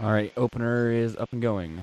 All right, opener is up and going.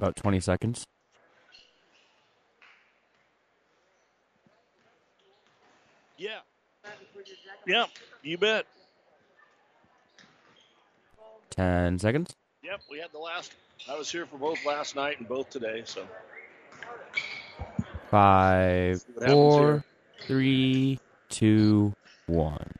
About 20 seconds. Yeah. Yeah, you bet. 10 seconds. Yep, we had the last. I was here for both last night and both today, so. Five, four, three, two, one.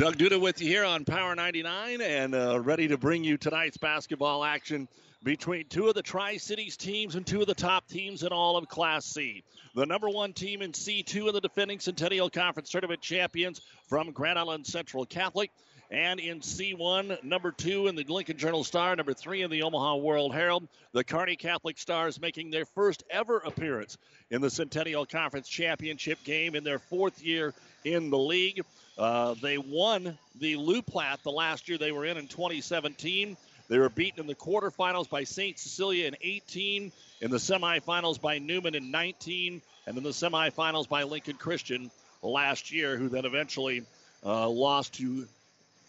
Doug Duda with you here on Power 99 and uh, ready to bring you tonight's basketball action between two of the Tri Cities teams and two of the top teams in all of Class C. The number one team in C2 and the defending Centennial Conference Tournament champions from Grand Island Central Catholic. And in C1, number two in the Lincoln Journal Star, number three in the Omaha World Herald, the Kearney Catholic Stars making their first ever appearance in the Centennial Conference Championship game in their fourth year in the league. Uh, they won the Loup Platte the last year they were in in 2017. They were beaten in the quarterfinals by St. Cecilia in 18, in the semifinals by Newman in 19, and in the semifinals by Lincoln Christian last year, who then eventually uh, lost to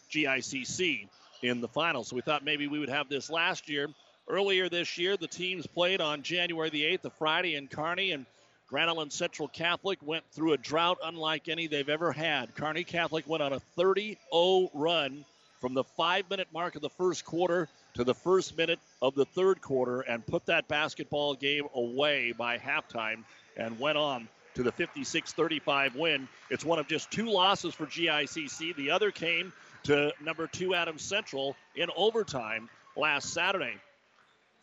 GICC in the finals. So we thought maybe we would have this last year. Earlier this year, the teams played on January the 8th, a Friday in Kearney, and Grand Island Central Catholic went through a drought unlike any they've ever had. Kearney Catholic went on a 30 0 run from the five minute mark of the first quarter to the first minute of the third quarter and put that basketball game away by halftime and went on to the 56 35 win. It's one of just two losses for GICC. The other came to number two Adams Central in overtime last Saturday.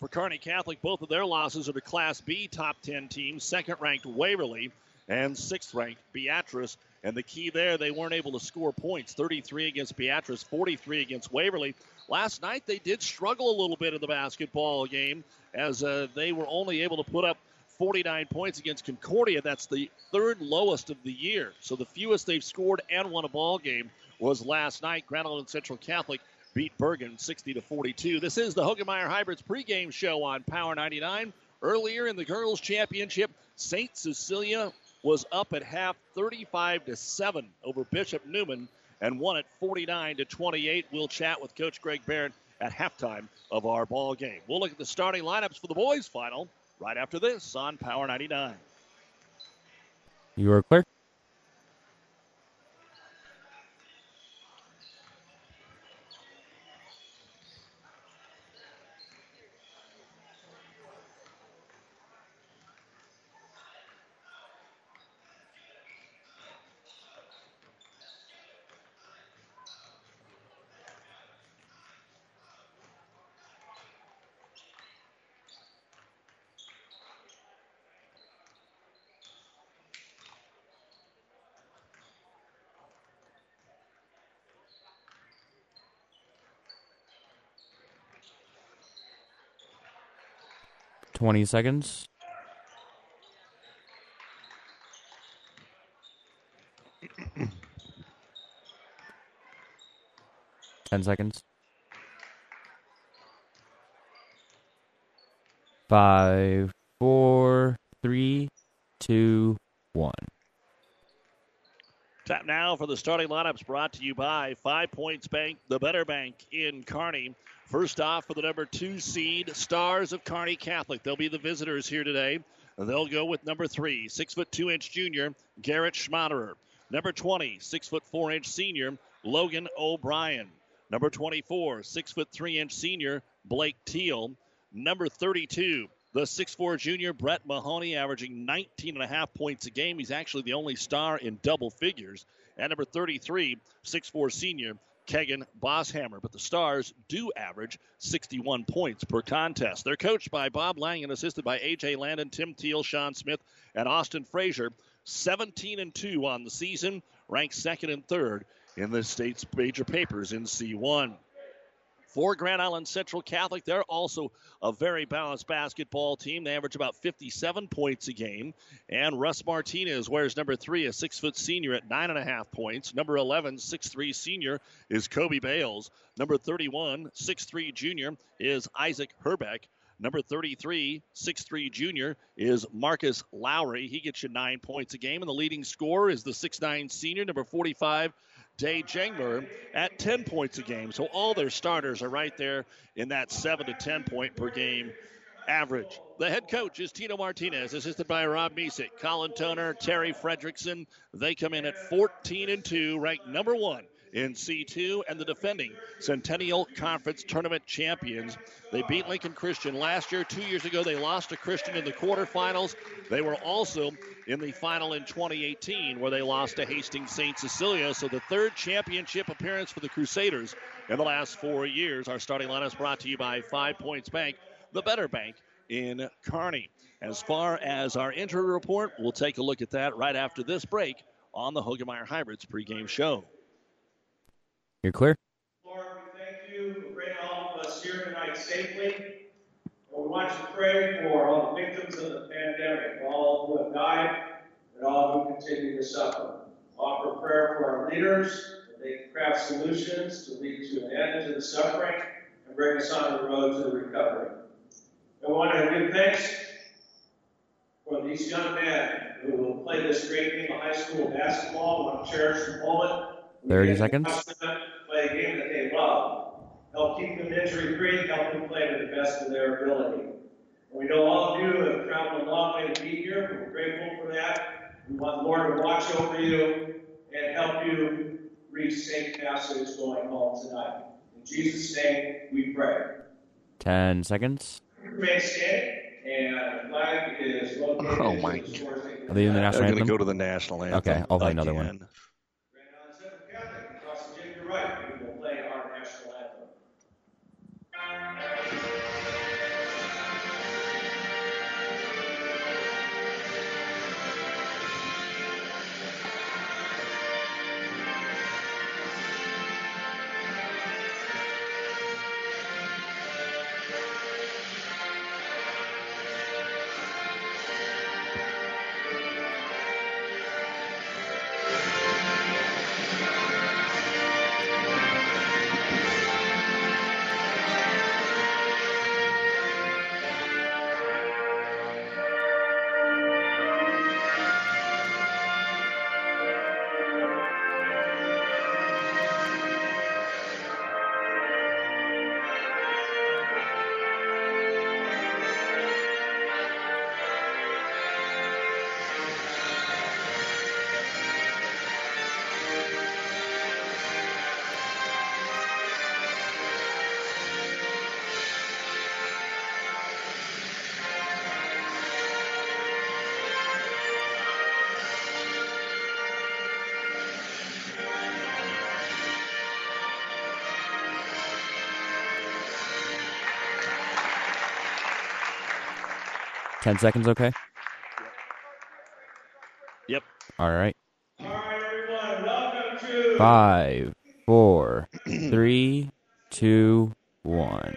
For Kearney Catholic, both of their losses are to Class B top 10 teams, second ranked Waverly and sixth ranked Beatrice. And the key there, they weren't able to score points 33 against Beatrice, 43 against Waverly. Last night, they did struggle a little bit in the basketball game as uh, they were only able to put up 49 points against Concordia. That's the third lowest of the year. So the fewest they've scored and won a ball game was last night. Grand Island Central Catholic beat Bergan 60 to 42. This is the Hoegemeyer Hybrids pregame show on Power 99. Earlier in the girls' championship, St. Cecilia was up at half 35 to 7 over Bishop Newman and won it 49 to 28. We'll chat with Coach Greg Barrett at halftime of our ball game. We'll look at the starting lineups for the boys' final right after this on Power 99. You are clear. Twenty seconds. Ten seconds. Five, four, three, two, one. Time now for the starting lineups brought to you by Five Points Bank, the better bank in Kearney. First off, for the number two seed, Stars of Kearney Catholic. They'll be the visitors here today. They'll go with number three, six foot two inch junior, Garrett Schmaderer. Number 20, six foot four inch senior Logan O'Brien. Number 24, six foot three inch senior Blake Teal. Number 32, the 6'4 junior Brett Mahoney, averaging 19 and a half points a game. He's actually the only star in double figures. At number 33, 6'4 senior Kegan Bosshammer. But the Stars do average 61 points per contest. They're coached by Bob Lang and assisted by A.J. Landon, Tim Teal, Sean Smith, and Austin Frazier. 17 and 2 on the season, ranked second and third in the state's major papers in C1. For Grand Island Central Catholic, they're also a very balanced basketball team. They average about 57 points a game. And Russ Martinez wears number three, a six foot senior at nine and a half points. Number 11, six-three senior is Kobe Bales. Number 31, six-three junior is Isaac Herbeck. Number 33, 6'3 junior, is Marcus Lowry. He gets you nine points a game. And the leading scorer is the 6'9 senior, number 45, Day Jengmer, at 10 points a game. So all their starters are right there in that 7 to 10 point per game average. The head coach is Tino Martinez, assisted by Rob Misek, Colin Toner, Terry Fredrickson. They come in at 14 and 2, ranked number one in C2 and the defending Centennial Conference Tournament champions. They beat Lincoln Christian last year. Two years ago, they lost to Christian in the quarterfinals. They were also in the final in 2018, where they lost to Hastings St. Cecilia. So the third championship appearance for the Crusaders in the last four years. Our starting line is brought to you by Five Points Bank, the better bank in Kearney. As far as our injury report, we'll take a look at that right after this break on the Hoegemeyer Hybrids pregame show. You're clear. Lord, we thank you for bringing all of us here tonight safely. And we want you to pray for all the victims of the pandemic, all who have died, and all who continue to suffer. Offer prayer for our leaders, that they can craft solutions to lead to an end to the suffering and bring us on the road to the recovery. I want to give thanks for these young men who will play this great game of high school basketball. I want to cherish the moment 30 seconds. Play a game that they love. Help keep them injury free, help them play to the best of their ability. And we know all of you have traveled a long way to be here. We're grateful for that. We want the Lord to watch over you and help you reach safe passage going home tonight. In Jesus' name we pray. 10 seconds. Remain standing, and the flag is located. Oh, my in the source Are they in the national They're going to go to the national anthem. Okay, I'll play another one. again. Grand 10 seconds okay? Yep. All right. All right, everyone. Welcome to. Five, four, three, two, one.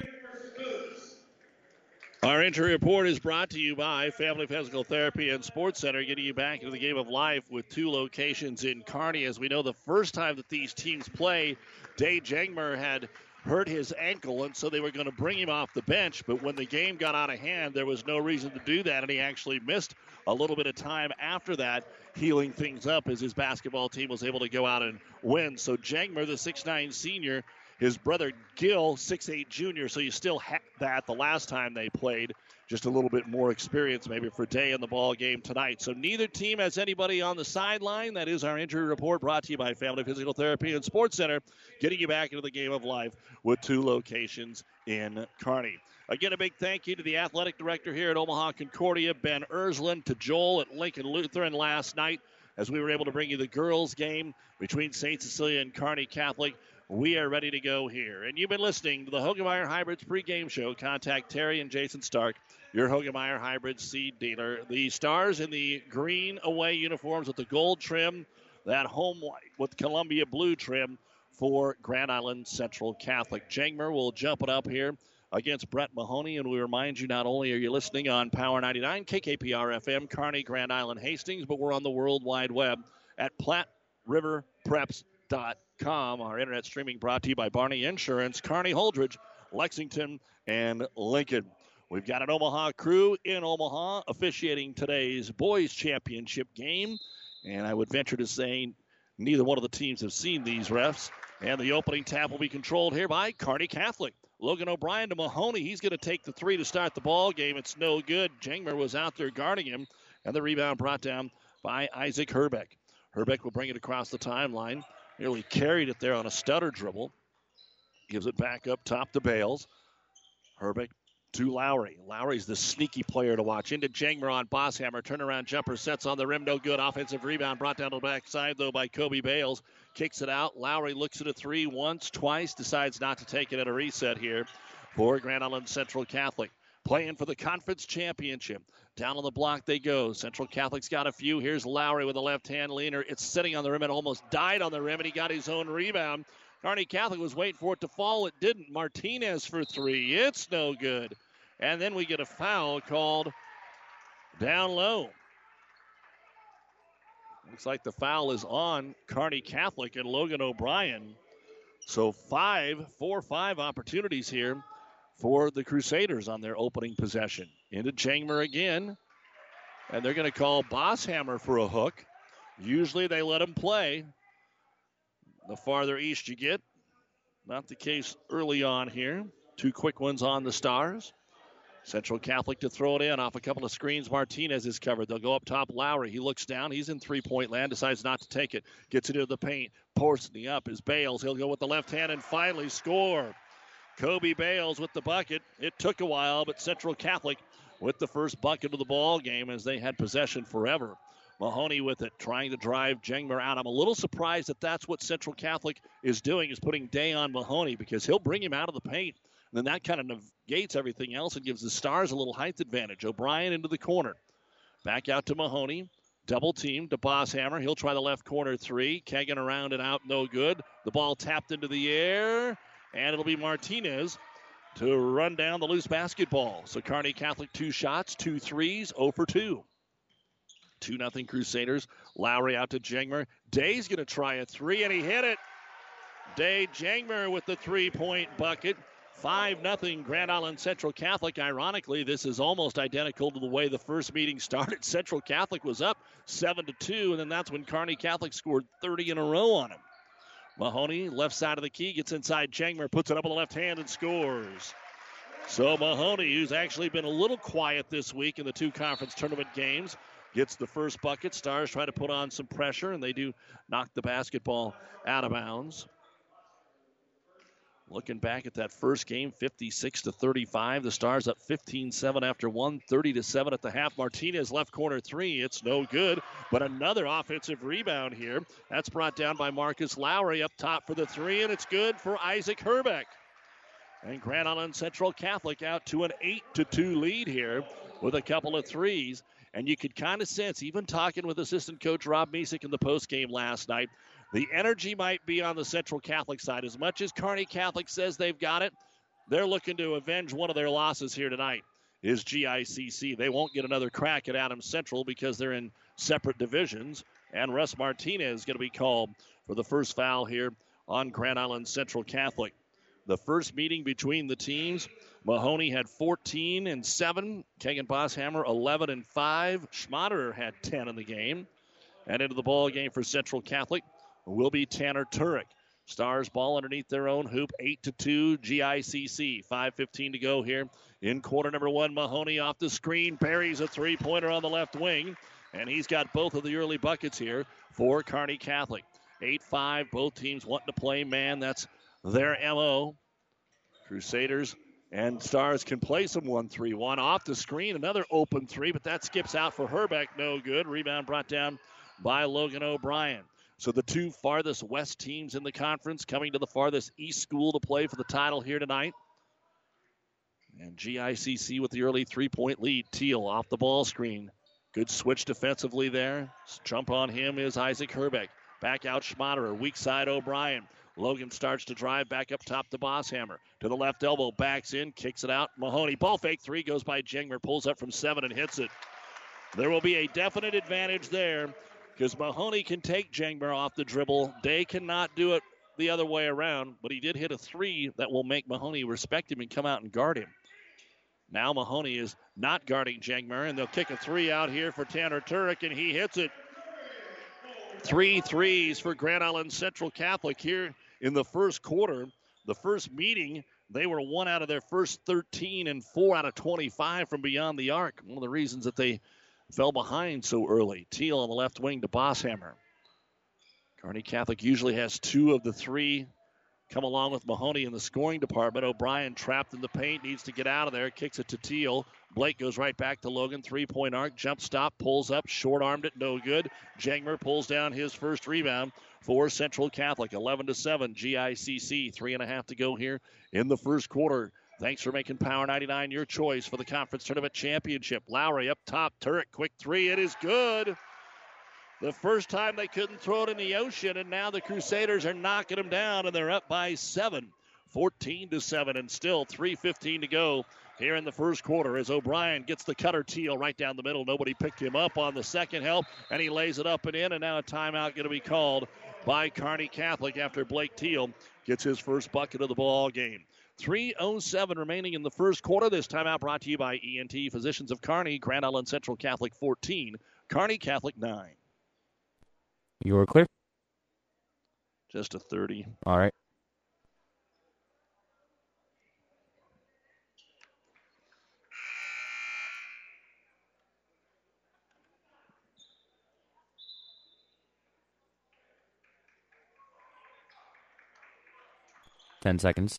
Our injury report is brought to you by Family Physical Therapy and Sports Center, getting you back into the game of life with two locations in Kearney. As we know, the first time that these teams play, Day Jangmer had hurt his ankle, and so they were going to bring him off the bench. But when the game got out of hand, there was no reason to do that, and he actually missed a little bit of time after that, healing things up as his basketball team was able to go out and win. So Jangmer, the 6'9 senior, His brother Gil, 6'8 junior, so you still had that the last time they played. Just a little bit more experience maybe for Day in the ball game tonight. So neither team has anybody on the sideline. That is our injury report brought to you by Family Physical Therapy and Sports Center, getting you back into the game of life with two locations in Kearney. Again, a big thank you to the athletic director here at Omaha Concordia, Ben Ersland, to Joel at Lincoln Lutheran last night as we were able to bring you the girls' game between St. Cecilia and Kearney Catholic. We are ready to go here. And you've been listening to the Hoegemeyer Hybrids pregame show. Contact Terry and Jason Stark your Hoegemeyer Hybrids seed dealer. The Stars in the green away uniforms with the gold trim, that home white with Columbia blue trim for Grand Island Central Catholic. Jangmer will jump it up here against Brett Mahoney. And we remind you not only are you listening on Power 99, KKPR FM, Kearney, Grand Island, Hastings, but we're on the World Wide Web at PlatteRiverPreps.com. Our internet streaming brought to you by Barney Insurance, Kearney Holdrege, Lexington, and Lincoln. We've got an Omaha crew in Omaha officiating today's boys championship game. And I would venture to say neither one of the teams have seen these refs. And the opening tap will be controlled here by Kearney Catholic. Logan O'Brien to Mahoney. He's going to take the three to start the ball game. It's no good. Jangmer was out there guarding him. And the rebound brought down by Isaac Herbeck. Herbeck will bring it across the timeline. Nearly carried it there on a stutter dribble. Gives it back up top to Bales. Herbeck to Lowry. Lowry's the sneaky player to watch. Into Jangmer on Bosshammer. Turnaround jumper sets on the rim. No good. Offensive rebound brought down to the backside, though, by Kobe Bales. Kicks it out. Lowry looks at a three once, twice. Decides not to take it at a reset here for Grand Island Central Catholic. Playing for the conference championship. Down on the block they go. Central Catholic's got a few. Here's Lowry with a left hand leaner. It's sitting on the rim. It almost died on the rim, and he got his own rebound. Kearney Catholic was waiting for it to fall. It didn't. Martinez for three. It's no good. And then we get a foul called down low. Looks like the foul is on Kearney Catholic and Logan O'Brien. So five, four, five opportunities here for the Crusaders on their opening possession. Into Jangmer again. And they're going to call Bosshammer for a hook. Usually they let him play. The farther east you get, not the case early on here. Two quick ones on the Stars. Central Catholic to throw it in off a couple of screens. Martinez is covered. They'll go up top. Lowry. He looks down. He's in three point land. Decides not to take it. Gets it into the paint. Porcini up is Bales. He'll go with the left hand and finally score. Kobe Bales with the bucket. It took a while, but Central Catholic with the first bucket of the ball game as they had possession forever. Mahoney with it, trying to drive Jangmer out. I'm a little surprised that that's what Central Catholic is doing, is putting Day on Mahoney because he'll bring him out of the paint. Then that kind of negates everything else and gives the Stars a little height advantage. O'Brien into the corner. Back out to Mahoney. Double team to Bosshammer. He'll try the left corner three. Kegan around and out, no good. The ball tapped into the air, and it'll be Martinez to run down the loose basketball. So Kearney Catholic two shots, two threes, 0 for 2. 2 0 Crusaders. Lowry out to Jangmer. Day's going to try a three, and he hit it. Day Jangmer with the three point bucket. 5 0 Grand Island Central Catholic. Ironically, this is almost identical to the way the first meeting started. Central Catholic was up 7 to 2, and then that's when Kearney Catholic scored 30 in a row on him. Mahoney, left side of the key, gets inside Jangmer, puts it up on the left hand, and scores. So Mahoney, who's actually been a little quiet this week in the two conference tournament games, gets the first bucket. Stars try to put on some pressure, and they do knock the basketball out of bounds. Looking back at that first game, 56 to 35. The Stars up 15-7 after one, 30 to 7 at the half. Martinez left corner three. It's no good, but another offensive rebound here. That's brought down by Marcus Lowry up top for the three, and it's good for Isaac Herbeck. And Grand Island Central Catholic out to an 8 to 2 lead here with a couple of threes. And you could kind of sense, even talking with assistant coach Rob Misek in the post game last night, the energy might be on the Central Catholic side. As much as Kearney Catholic says they've got it, they're looking to avenge one of their losses here tonight. Is GICC. They won't get another crack at Adams Central because they're in separate divisions. And Russ Martinez is going to be called for the first foul here on Grand Island Central Catholic. The first meeting between the teams, Mahoney had 14 and 7. Kegan Bosshammer 11 and 5. Schmaderer had 10 in the game. And into the ball game for Central Catholic will be Tanner Turek. Stars ball underneath their own hoop, 8 to 2, GICC. 5.15 to go here in quarter number one. Mahoney off the screen, buries a three pointer on the left wing, and he's got both of the early buckets here for Kearney Catholic. 8 5, both teams wanting to play man. That's their MO. Crusaders and Stars can play some 1 3 1. Off the screen, another open three, but that skips out for Herbeck. No good. Rebound brought down by Logan O'Brien. So the two farthest west teams in the conference coming to the farthest east school to play for the title here tonight. And GICC with the early three point lead. Teal off the ball screen. Good switch defensively there. Jump on him is Isaac Herbeck. Back out Schmaderer. Weak side O'Brien. Logan starts to drive back up top to Bosshammer. To the left elbow, backs in, kicks it out. Mahoney, ball fake three, goes by Jengmer, pulls up from seven and hits it. There will be a definite advantage there because Mahoney can take Jengmer off the dribble. Day cannot do it the other way around, but he did hit a three that will make Mahoney respect him and come out and guard him. Now Mahoney is not guarding Jengmer, and they'll kick a three out here for Tanner Turek, and he hits it. Three threes for Grand Island Central Catholic here in the first quarter. The first meeting, they were one out of their first 13 and four out of 25 from beyond the arc. One of the reasons that they fell behind so early. Teal on the left wing to Bosshammer. Kearney Catholic usually has two of the three come along with Mahoney in the scoring department. O'Brien trapped in the paint, needs to get out of there, kicks it to Teal. Blake goes right back to Logan, three point arc, jump stop, pulls up, short armed it, no good. Jengmer pulls down his first rebound for Central Catholic, 11 to 7. GICC, three and a half to go here in the first quarter. Thanks for making Power 99 your choice for the conference tournament championship. Lowry up top, Turek, quick three, it is good. The first time they couldn't throw it in the ocean, and now the Crusaders are knocking them down, and they're up by seven, 14 to seven, and still 3:15 to go here in the first quarter. As O'Brien gets the cutter teal right down the middle, nobody picked him up on the second help, and he lays it up and in, and now a timeout going to be called by Kearney Catholic after Blake Teal gets his first bucket of the ball game. 3.07 remaining in the first quarter. This timeout brought to you by ENT Physicians of Kearney, Grand Island Central Catholic 14, Kearney Catholic 9. You are clear? Just a 30. All right. Ten seconds.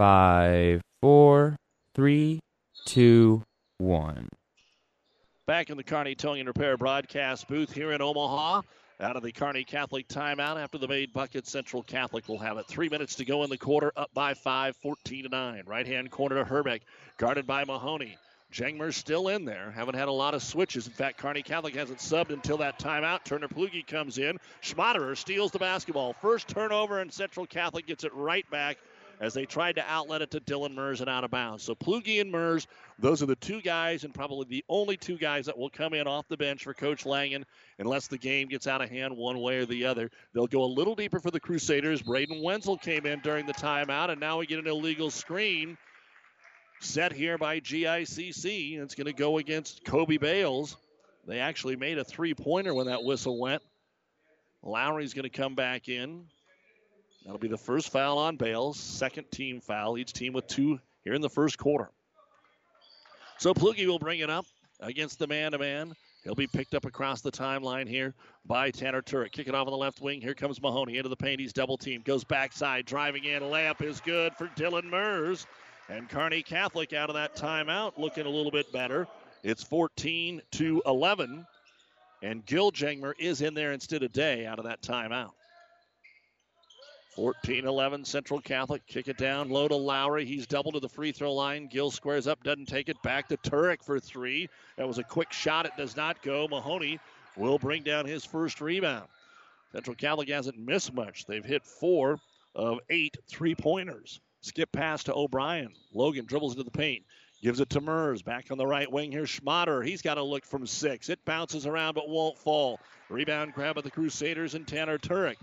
Five, four, three, two, one. Back in the Kearney Towing and Repair broadcast booth here in Omaha. Out of the Kearney Catholic timeout after the made bucket, Central Catholic will have it. Three minutes to go in the quarter, up by five, 14 to 9. Right hand corner to Herbeck, guarded by Mahoney. Jengmer's still in there. Haven't had a lot of switches. In fact, Kearney Catholic hasn't subbed until that timeout. Turner Plugi comes in. Schmaderer steals the basketball. First turnover, and Central Catholic gets it right back as they tried to outlet it to Dylan Mers and out of bounds. So Plugi and Mers, those are the two guys and probably the only two guys that will come in off the bench for Coach Langen unless the game gets out of hand one way or the other. They'll go a little deeper for the Crusaders. Braden Wenzel came in during the timeout, and now we get an illegal screen set here by GICC. It's going to go against Kobe Bales. They actually made a three pointer when that whistle went. Lowry's going to come back in. That'll be the first foul on Bales, second team foul, each team with two here in the first quarter. So Plugi will bring it up against the man to man. He'll be picked up across the timeline here by Tanner Turek. Kick it off on the left wing. Here comes Mahoney into the paint. He's double team. Goes backside, driving in. Layup is good for Dylan Mers. And Kearney Catholic out of that timeout looking a little bit better. It's 14 to 11. And Gil Jengmer is in there instead of Day out of that timeout. 14 11 Central Catholic. Kick it down low to Lowry. He's double to the free throw line. Gill squares up, doesn't take it. Back to Turek for three. That was a quick shot. It does not go. Mahoney will bring down his first rebound. Central Catholic hasn't missed much. They've hit four of eight three pointers. Skip pass to O'Brien. Logan dribbles into the paint. Gives it to Mers. Back on the right wing here. Schmaderer. He's got a look from six. It bounces around but won't fall. Rebound grab of the Crusaders and Tanner Turek.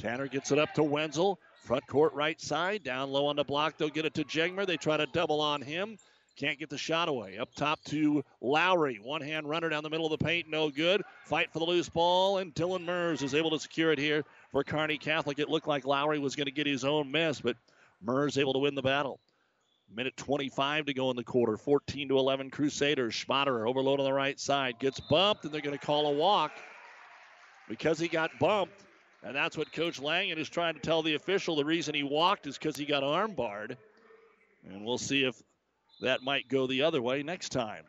Tanner gets it up to Wenzel. Front court right side. Down low on the block. They'll get it to Jengmer. They try to double on him. Can't get the shot away. Up top to Lowry. One hand runner down the middle of the paint. No good. Fight for the loose ball. And Dylan Mers is able to secure it here for Kearney Catholic. It looked like Lowry was going to get his own miss, but Mers able to win the battle. Minute 25 to go in the quarter. 14 to 11 Crusaders. Schmaderer overload on the right side. Gets bumped, and they're going to call a walk because he got bumped. And that's what Coach Langen is trying to tell the official. The reason he walked is because he got arm barred. And we'll see if that might go the other way next time.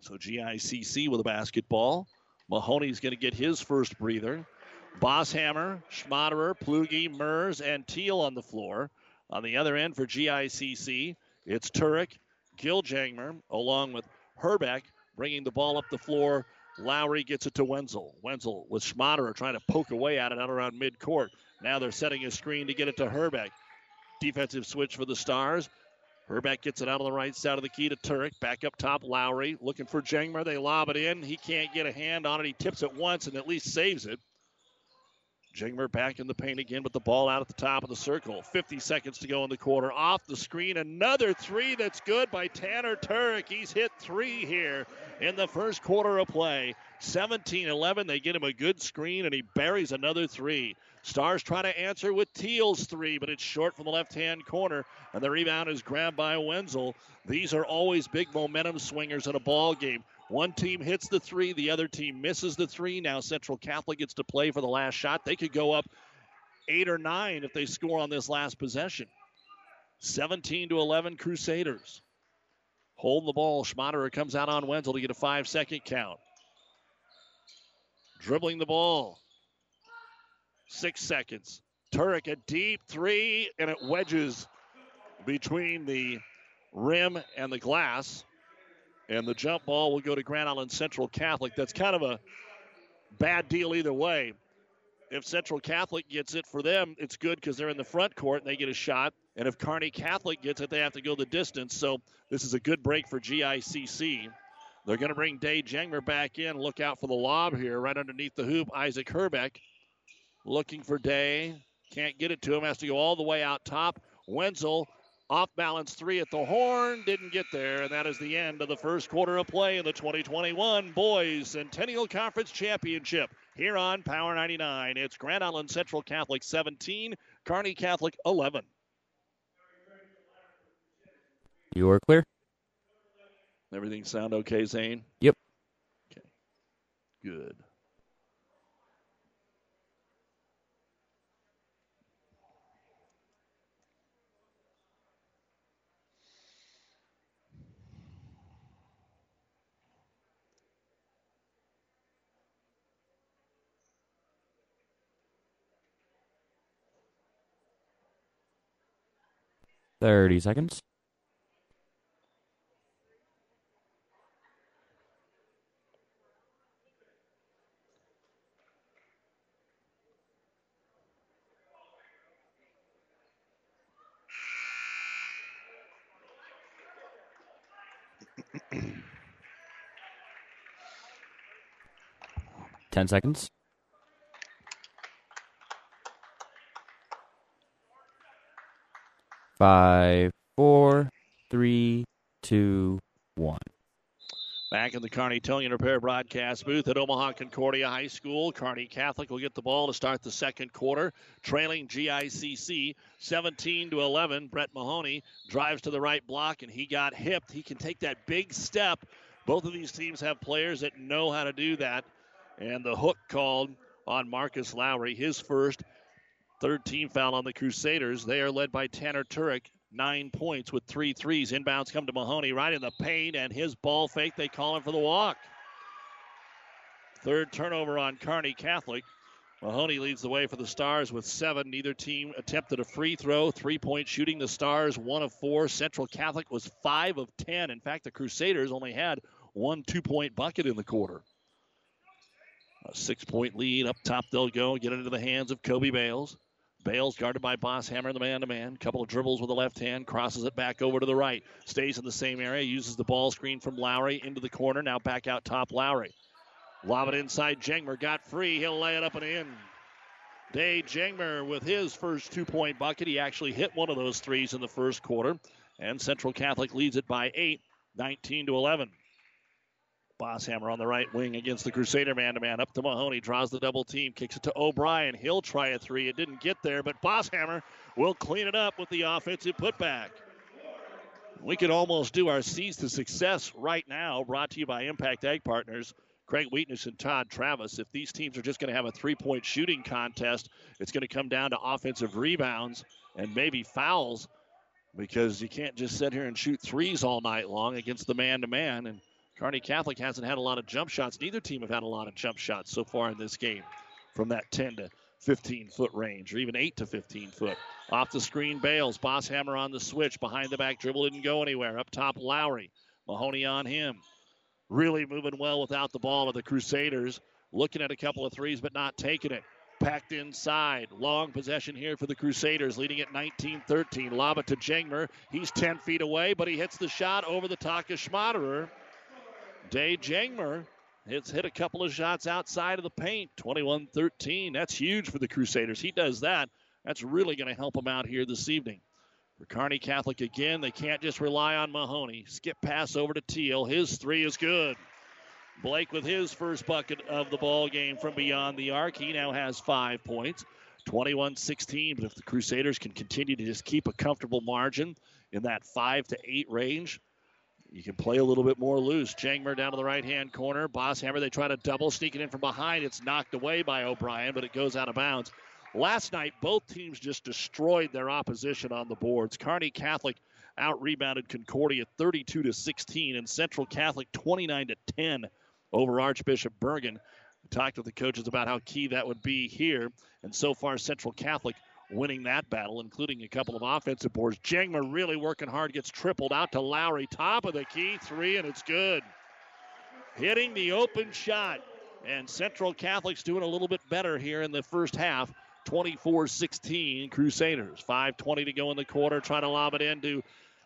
So GICC with a basketball. Mahoney's going to get his first breather. Bosshammer, Schmaderer, Plugi, Mers, and Teal on the floor. On the other end for GICC, it's Turek, Gil Jangmer, along with Herbeck, bringing the ball up the floor. Lowry gets it to Wenzel. Wenzel with Schmaderer trying to poke away at it out around midcourt. Now they're setting a screen to get it to Herbeck. Defensive switch for the Stars. Herbeck gets it out on the right side of the key to Turek. Back up top, Lowry looking for Jangmer. They lob it in. He can't get a hand on it. He tips it once and at least saves it. Jangmer back in the paint again with the ball out at the top of the circle. 50 seconds to go in the quarter. Off the screen, another three that's good by Tanner Turek. He's hit three here in the first quarter of play. 17 11. They get him a good screen and he buries another three. Stars try to answer with Teal's three, but it's short from the left hand corner, and the rebound is grabbed by Wenzel. These are always big momentum swingers in a ball game. One team hits the three, the other team misses the three. Now Central Catholic gets to play for the last shot. They could go up eight or nine if they score on this last possession. 17 to 11 Crusaders. Hold the ball. Schmaderer comes out on Wenzel to get a five second count. Dribbling the ball. Six seconds. Turek, a deep three, and it wedges between the rim and the glass. And the jump ball will go to Grand Island Central Catholic. That's kind of a bad deal either way. If Central Catholic gets it for them, it's good because they're in the front court and they get a shot. And if Kearney Catholic gets it, they have to go the distance. So this is a good break for GICC. They're going to bring Day Jangmer back in. Look out for the lob here, right underneath the hoop. Isaac Herbeck looking for Day. Can't get it to him. Has to go all the way out top. Wenzel off balance three at the horn. Didn't get there. And that is the end of the first quarter of play in the 2021 Boys Centennial Conference Championship here on Power 99. It's Grand Island Central Catholic 17, Kearney Catholic 11. You are clear. Everything sound okay, Zane? Yep. Okay. Good. Thirty seconds. Ten seconds. Five, four, three, two, one. Back in the Kearney Towing and Repair broadcast booth at Omaha Concordia High School. Kearney Catholic will get the ball to start the second quarter, trailing GICC 17 to 11. Brett Mahoney drives to the right block and he got hipped. He can take that big step. Both of these teams have players that know how to do that. And the hook called on Marcus Lowry, his first third team foul on the Crusaders. They are led by Tanner Turek, nine points with three threes. Inbounds come to Mahoney right in the paint, and his ball fake, they call him for the walk. Third turnover on Kearney Catholic. Mahoney leads the way for the Stars with seven. Neither team attempted a free throw. Three point shooting. The Stars, one of four. Central Catholic was five of ten. In fact, the Crusaders only had one two point bucket in the quarter. A six point lead up top, they'll go. Get into the hands of Kobe Bales. Bales guarded by Bosshammer, the man to man. Couple of dribbles with the left hand, crosses it back over to the right. Stays in the same area, uses the ball screen from Lowry into the corner. Now back out top, Lowry. Lob it inside. Jengmer got free. He'll lay it up and in. Day Jengmer with his first two point bucket. He actually hit one of those threes in the first quarter. And Central Catholic leads it by eight, 19 to 11. Bosshammer on the right wing against the Crusader man to man. Up to Mahoney. Draws the double team. Kicks it to O'Brien. He'll try a three. It didn't get there, but Bosshammer will clean it up with the offensive putback. We could almost do our C's to success right now, brought to you by Impact Ag Partners. Craig Wheatness and Todd Travis. If these teams are just going to have a three point shooting contest, it's going to come down to offensive rebounds and maybe fouls because you can't just sit here and shoot threes all night long against the man to man. And Kearney Catholic hasn't had a lot of jump shots. Neither team have had a lot of jump shots so far in this game from that 10 to 15 foot range or even 8 to 15 foot. Off the screen, Bales. Bosshammer on the switch. Behind the back dribble didn't go anywhere. Up top, Lowry. Mahoney on him. Really moving well without the ball of the Crusaders. Looking at a couple of threes, but not taking it. Packed inside. Long possession here for the Crusaders, leading at 19 13. Lob it to Jangmer. He's 10 feet away, but he hits the shot over the top of Schmaderer. Day Jangmer hits hit a couple of shots outside of the paint. 21 13. That's huge for the Crusaders. He does that. That's really going to help them out here this evening. For Kearney Catholic again, they can't just rely on Mahoney. Skip pass over to Teal. His three is good. Blake with his first bucket of the ball game from beyond the arc. He now has five points. 21 16. But if the Crusaders can continue to just keep a comfortable margin in that 5 to 8 range, you can play a little bit more loose. Jangmer down to the right hand corner. Bosshammer, they try to double, sneak it in from behind. It's knocked away by O'Brien, but it goes out of bounds. Last night, both teams just destroyed their opposition on the boards. Kearney Catholic out rebounded Concordia 32 to 16, and Central Catholic 29 to 10 over Archbishop Bergan. Talked with the coaches about how key that would be here, and so far Central Catholic winning that battle, including a couple of offensive boards. Jangmer really working hard, gets tripled out to Lowry, top of the key, three, and it's good. Hitting the open shot, and Central Catholic's doing a little bit better here in the first half. 24 16 Crusaders. 5.20 to go in the quarter. Trying to lob it into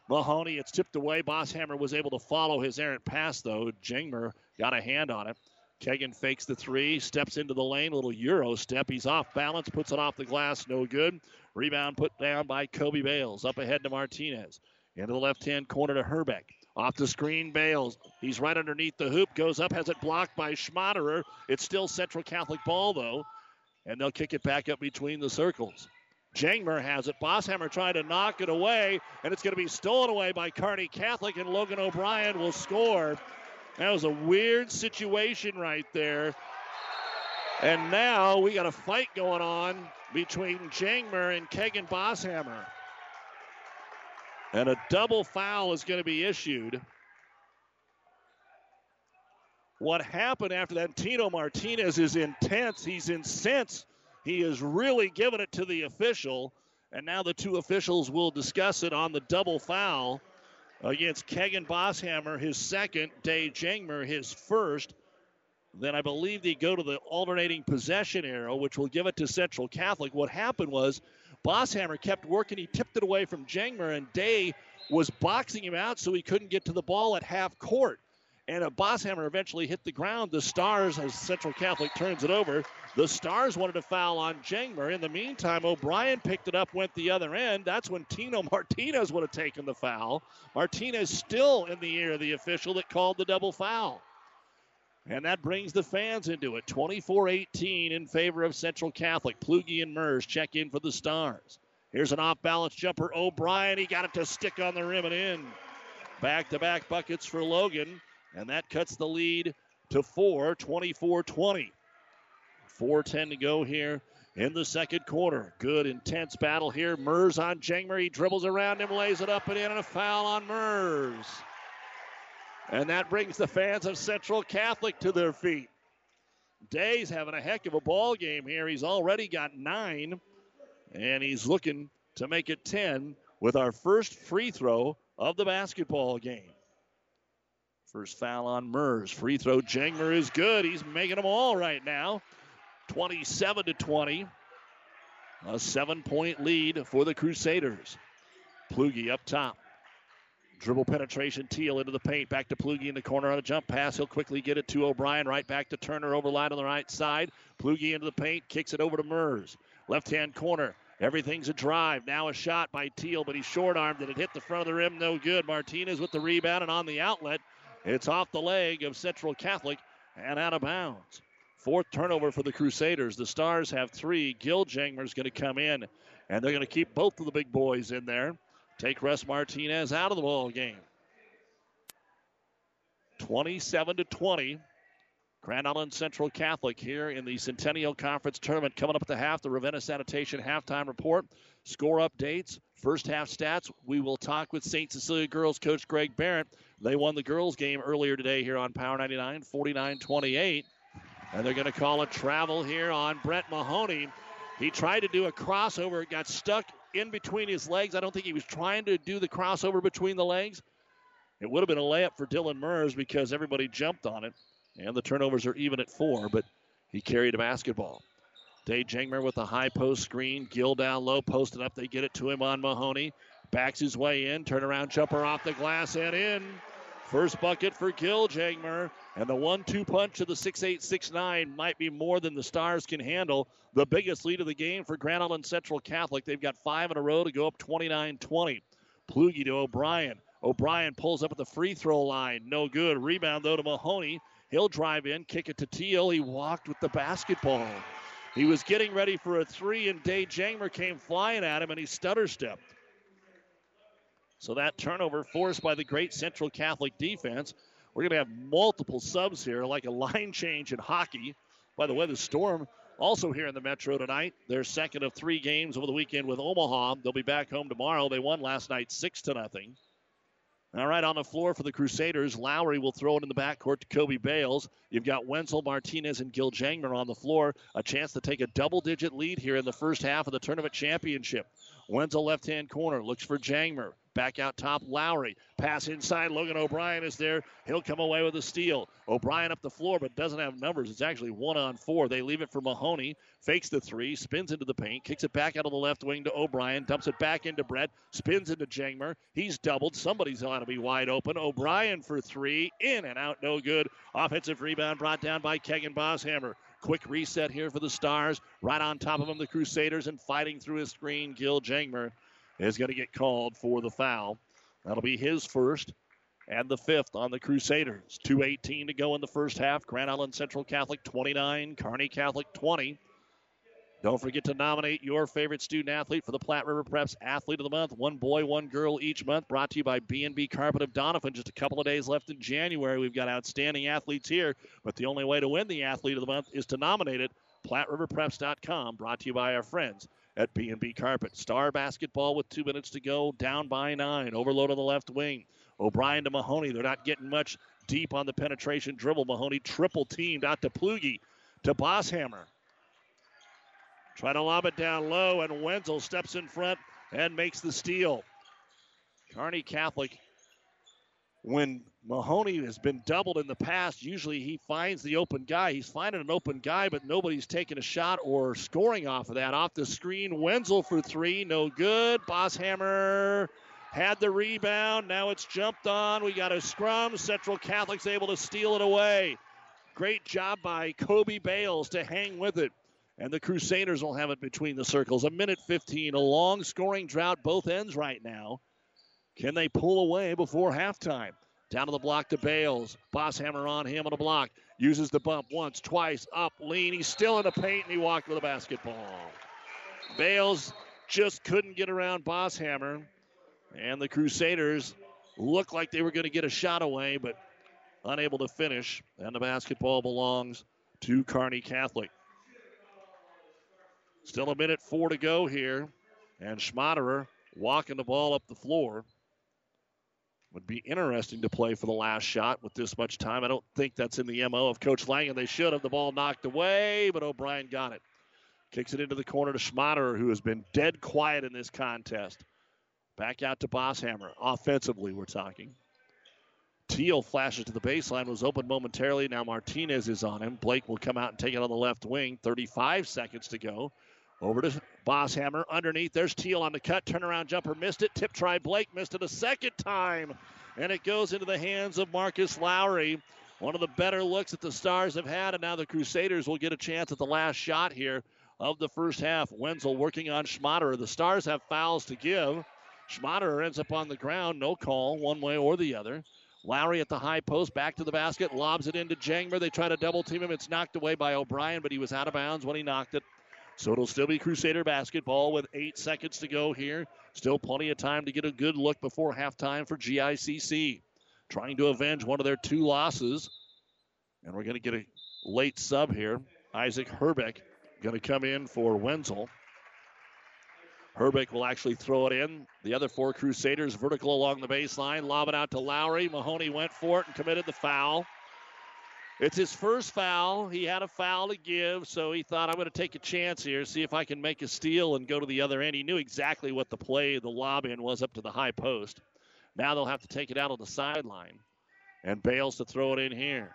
Mahoney. It's tipped away. Bosshammer was able to follow his errant pass, though. Jangmer got a hand on it. Kegan fakes the three, steps into the lane, little Euro step. He's off balance, puts it off the glass, no good. Rebound put down by Kobe Bales. Up ahead to Martinez. Into the left hand corner to Herbeck. Off the screen, Bales. He's right underneath the hoop, goes up, has it blocked by Schmaderer. It's still Central Catholic ball, though and they'll kick it back up between the circles. Jangmer has it. Bosshammer trying to knock it away, and it's going to be stolen away by Kearney Catholic, and Logan O'Brien will score. That was a weird situation right there. And now we got a fight going on between Jangmer and Kegan Bosshammer. And a double foul is going to be issued. What happened after that? Tino Martinez is intense. He's incensed. He is really giving it to the official. And now the two officials will discuss it on the double foul against Kegan Bosshammer, his second, Day Jangmer, his first. Then I believe they go to the alternating possession arrow, which will give it to Central Catholic. What happened was Bosshammer kept working. He tipped it away from Jangmer, and Day was boxing him out so he couldn't get to the ball at half court and a Bosshammer eventually hit the ground. The Stars, as Central Catholic turns it over, the Stars wanted to foul on Jangmer. In the meantime, O'Brien picked it up, went the other end. That's when Tino Martinez would have taken the foul. Martinez still in the ear of the official that called the double foul. And that brings the fans into it. 24 18 in favor of Central Catholic. Plugi and Mers check in for the Stars. Here's an off balance jumper. O'Brien, he got it to stick on the rim and in. Back to back buckets for Logan. And that cuts the lead to four, 24 20. 4.10 to go here in the second quarter. Good, intense battle here. Mers on Jangmer. He dribbles around him, lays it up and in, and a foul on Mers. And that brings the fans of Central Catholic to their feet. Day's having a heck of a ball game here. He's already got nine, and he's looking to make it 10 with our first free throw of the basketball game. First foul on Mers. Free throw. Jangmer is good. He's making them all right now. 27 to 20. A seven point lead for the Crusaders. Plugi up top. Dribble penetration, Teal into the paint. Back to Plugi in the corner on a jump pass. He'll quickly get it to O'Brien. Right back to Turner over line on the right side. Plugi into the paint, kicks it over to Mers. Left hand corner. Everything's a drive. Now a shot by Teal, but he's short armed and it hit the front of the rim. No good. Martinez with the rebound and on the outlet. It's off the leg of Central Catholic and out of bounds. Fourth turnover for the Crusaders. The Stars have three. Gil Jangmer's going to come in, and they're going to keep both of the big boys in there. Take Russ Martinez out of the ball game. 27 to 20. Grand Island Central Catholic here in the Centennial Conference Tournament. Coming up at the half, the Ravenna Sanitation halftime report, score updates, first half stats. We will talk with St. Cecilia girls coach Greg Barrett. They won the girls game earlier today here on Power 99, 49 28. And they're going to call a travel here on Brett Mahoney. He tried to do a crossover, it got stuck in between his legs. I don't think he was trying to do the crossover between the legs. It would have been a layup for Dylan Mers because everybody jumped on it. And the turnovers are even at four, but he carried a basketball. Day Jangmer with a high post screen. Gil down low, posted up. They get it to him on Mahoney. Backs his way in. Turnaround jumper off the glass and in. First bucket for Gil Jangmer. And the one two punch of the 6'8, 6'9 might be more than the Stars can handle. The biggest lead of the game for Grand Island Central Catholic. They've got five in a row to go up 29 20. Plugi to O'Brien. O'Brien pulls up at the free throw line. No good. Rebound, though, to Mahoney. He'll drive in, kick it to Teal. He walked with the basketball. He was getting ready for a three, and Day Jangmer came flying at him, and he stutter stepped. So that turnover forced by the great Central Catholic defense. We're going to have multiple subs here, like a line change in hockey. By the way, the Storm also here in the Metro tonight. Their second of three games over the weekend with Omaha. They'll be back home tomorrow. They won last night six to nothing. All right, on the floor for the Crusaders, Lowry will throw it in the backcourt to Kobe Bales. You've got Wenzel, Martinez, and Gil Jangmer on the floor. A chance to take a double digit lead here in the first half of the tournament championship. Wenzel left hand corner looks for Jangmer. Back out top, Lowry. Pass inside. Logan O'Brien is there. He'll come away with a steal. O'Brien up the floor, but doesn't have numbers. It's actually one on four. They leave it for Mahoney. Fakes the three, spins into the paint, kicks it back out of the left wing to O'Brien, dumps it back into Brett, spins into Jangmer. He's doubled. Somebody's going to be wide open. O'Brien for three. In and out, no good. Offensive rebound brought down by Kegan Bosshammer. Quick reset here for the Stars. Right on top of him, the Crusaders, and fighting through his screen, Gil Jangmer is going to get called for the foul. That'll be his first and the fifth on the Crusaders. 2.18 to go in the first half. Grand Island Central Catholic 29, Kearney Catholic 20. Don't forget to nominate your favorite student athlete for the Platte River Preps Athlete of the Month. One boy, one girl each month. Brought to you by B&B Carpet of Doniphan. Just a couple of days left in January. We've got outstanding athletes here, but the only way to win the Athlete of the Month is to nominate it. PlatteRiverPreps.com. Brought to you by our friends at B&B Carpet. Star basketball with two minutes to go, down by nine. Overload on the left wing. O'Brien to Mahoney. They're not getting much deep on the penetration dribble. Mahoney triple teamed out to Plugi to Bosshammer. Try to lob it down low, and Wenzel steps in front and makes the steal. Kearney Catholic, when Mahoney has been doubled in the past, usually he finds the open guy. He's finding an open guy, but nobody's taking a shot or scoring off of that. Off the screen, Wenzel for three, no good. Bosshammer had the rebound. Now it's jumped on. We got a scrum. Central Catholic's able to steal it away. Great job by Kobe Bales to hang with it. And the Crusaders will have it between the circles. A minute 15, a long scoring drought, both ends right now. Can they pull away before halftime? Down to the block to Bales. Bosshammer on him on a block. Uses the bump once, twice, up, lean. He's still in the paint and he walked with a basketball. Bales just couldn't get around Bosshammer, And the Crusaders looked like they were going to get a shot away, but unable to finish. And the basketball belongs to Kearney Catholic. Still a minute four to go here. And Schmaderer walking the ball up the floor. Would be interesting to play for the last shot with this much time. I don't think that's in the MO of Coach Lang, and they should have. The ball knocked away, but O'Brien got it. Kicks it into the corner to Schmaderer, who has been dead quiet in this contest. Back out to Bosshammer. Offensively, we're talking. Teal flashes to the baseline, was open momentarily. Now Martinez is on him. Blake will come out and take it on the left wing. 35 seconds to go. Over to Bosshammer. Underneath, there's Teal on the cut. Turnaround jumper missed it. Tip try Blake missed it a second time. And it goes into the hands of Marcus Lowry. One of the better looks that the Stars have had, and now the Crusaders will get a chance at the last shot here of the first half. Wenzel working on Schmaderer. The Stars have fouls to give. Schmaderer ends up on the ground, no call one way or the other. Lowry at the high post, back to the basket, lobs it into Jangmer. They try to double team him. It's knocked away by O'Brien, but he was out of bounds when he knocked it. So it'll still be Crusader basketball with eight seconds to go here. Still plenty of time to get a good look before halftime for GICC. Trying to avenge one of their two losses. And we're going to get a late sub here. Isaac Herbeck going to come in for Wenzel. Herbeck will actually throw it in. The other four Crusaders vertical along the baseline, lob it out to Lowry. Mahoney went for it and committed the foul. It's his first foul. He had a foul to give, so he thought, I'm going to take a chance here, see if I can make a steal and go to the other end. He knew exactly what the play, the lob in was up to the high post. Now they'll have to take it out on the sideline. And Bales to throw it in here.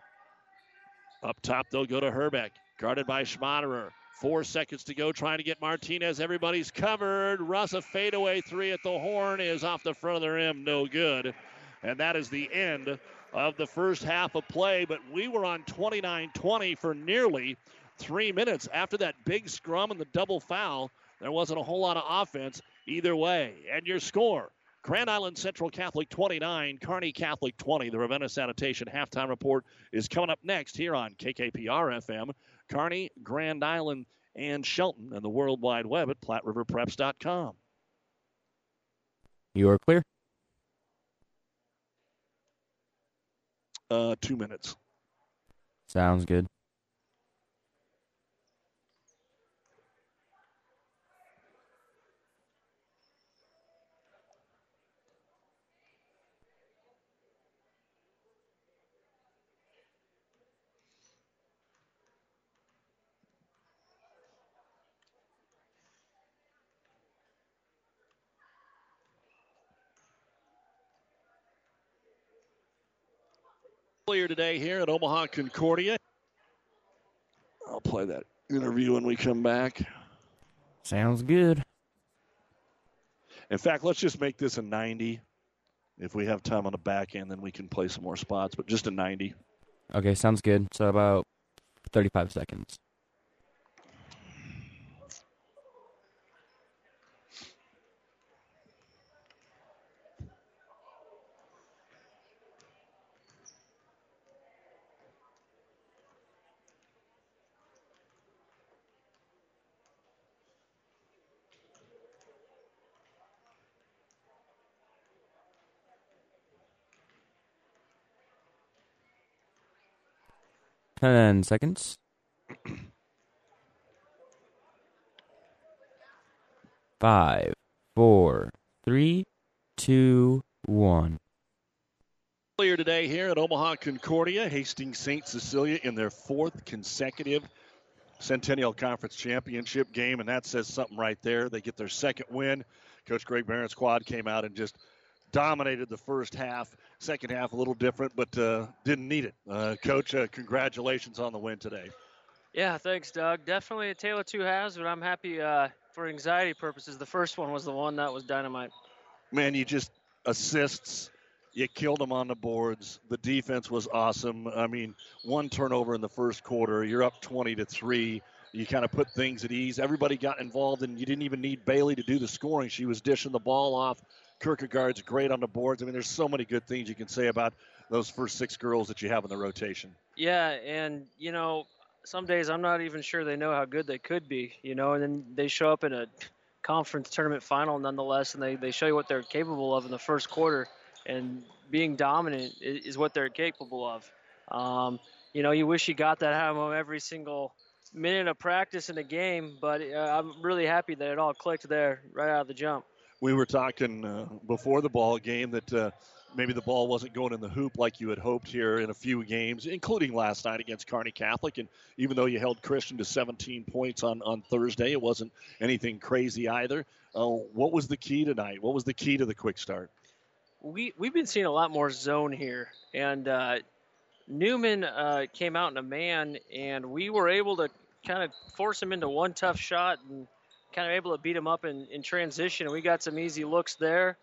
Up top, they'll go to Herbeck, guarded by Schmaderer. Four seconds to go, trying to get Martinez. Everybody's covered. Russ, a fadeaway three at the horn is off the front of the rim. No good. And that is the end of the first half of play. But we were on 29 20 for nearly three minutes. After that big scrum and the double foul, there wasn't a whole lot of offense either way. And your score Grand Island Central Catholic 29, Kearney Catholic 20. The Ravenna Sanitation halftime report is coming up next here on KKPR FM. Kearney, Grand Island, and Shelton, and the World Wide Web at PlatteRiverPreps.com. You are clear. Uh, two minutes. Sounds good. Earlier today here at Omaha Concordia. I'll play that interview when we come back. Sounds good. In fact, let's just make this a 90. If we have time on the back end, then we can play some more spots, but just a 90. Okay, sounds good. So about 35 seconds. Ten seconds. Five, four, three, two, one. Earlier today here at Omaha Concordia, Hastings St. Cecilia in their fourth consecutive Centennial Conference Championship game, and that says something right there. They get their second win. Coach Greg Barron's squad came out and just dominated the first half. Second half a little different, but uh, didn't need it. Uh, Coach, uh, congratulations on the win today. Yeah, thanks, Doug. Definitely a tale of two halves, but I'm happy uh, for anxiety purposes. The first one was the one that was dynamite. Man, you just assists. You killed them on the boards. The defense was awesome. I mean, one turnover in the first quarter. You're up 20 to three. You kind of put things at ease. Everybody got involved, and you didn't even need Bailey to do the scoring. She was dishing the ball off Kierkegaard's great on the boards. I mean, there's so many good things you can say about those first six girls that you have in the rotation. Yeah, and you know, some days I'm not even sure they know how good they could be. You know, and then they show up in a conference tournament final nonetheless, and they they show you what they're capable of in the first quarter, and being dominant is, is what they're capable of. Um, you know, you wish you got that out of them every single minute of practice in a game, but uh, I'm really happy that it all clicked there right out of the jump we were talking uh, before the ball game that uh, maybe the ball wasn't going in the hoop like you had hoped here in a few games, including last night against Kearney Catholic. And even though you held Christian to 17 points on, on Thursday, it wasn't anything crazy either. Uh, what was the key tonight? What was the key to the quick start? We, we've been seeing a lot more zone here. And uh, Newman uh, came out in a man, and we were able to kind of force him into one tough shot and – kind of able to beat them up in, in transition. We got some easy looks there.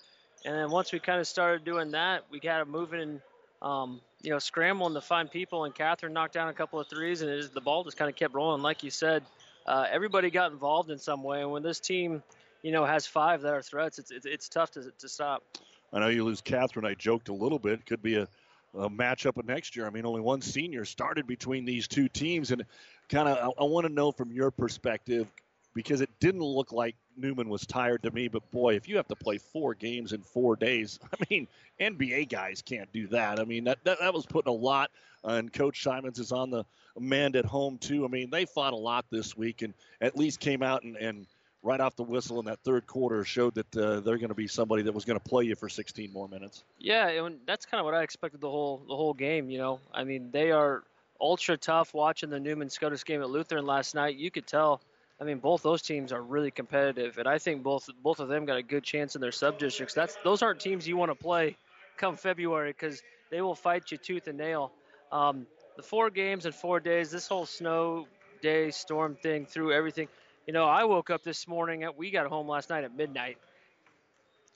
And then once we kind of started doing that, we got them moving um, you know, scrambling to find people. And Catherine knocked down a couple of threes, and the ball just kind of kept rolling. Like you said, uh, everybody got involved in some way. And when this team, you know, has five that are threats, it's it's, it's tough to to stop. I know you lose Catherine. I joked a little bit. Could be a, a matchup of next year. I mean, only one senior started between these two teams, and kind of I, I want to know from your perspective because it didn't look like Newman was tired to me. But boy, if you have to play four games in four days, I mean, NBA guys can't do that. I mean, that that, that was putting a lot. Uh, and Coach Simons is on the mend at home too. I mean, they fought a lot this week, and at least came out and. and right off the whistle in that third quarter showed that uh, they're going to be somebody that was going to play you for 16 more minutes. Yeah, and that's kind of what I expected the whole the whole game. You know, I mean, they are ultra tough. Watching the Newman Scotus game at Lutheran last night, you could tell. I mean, both those teams are really competitive, and I think both both of them got a good chance in their sub districts. That's those aren't teams you want to play come February because they will fight you tooth and nail. Um, the four games in four days, this whole snow day storm thing through everything. You know, I woke up this morning. At, we got home last night at midnight,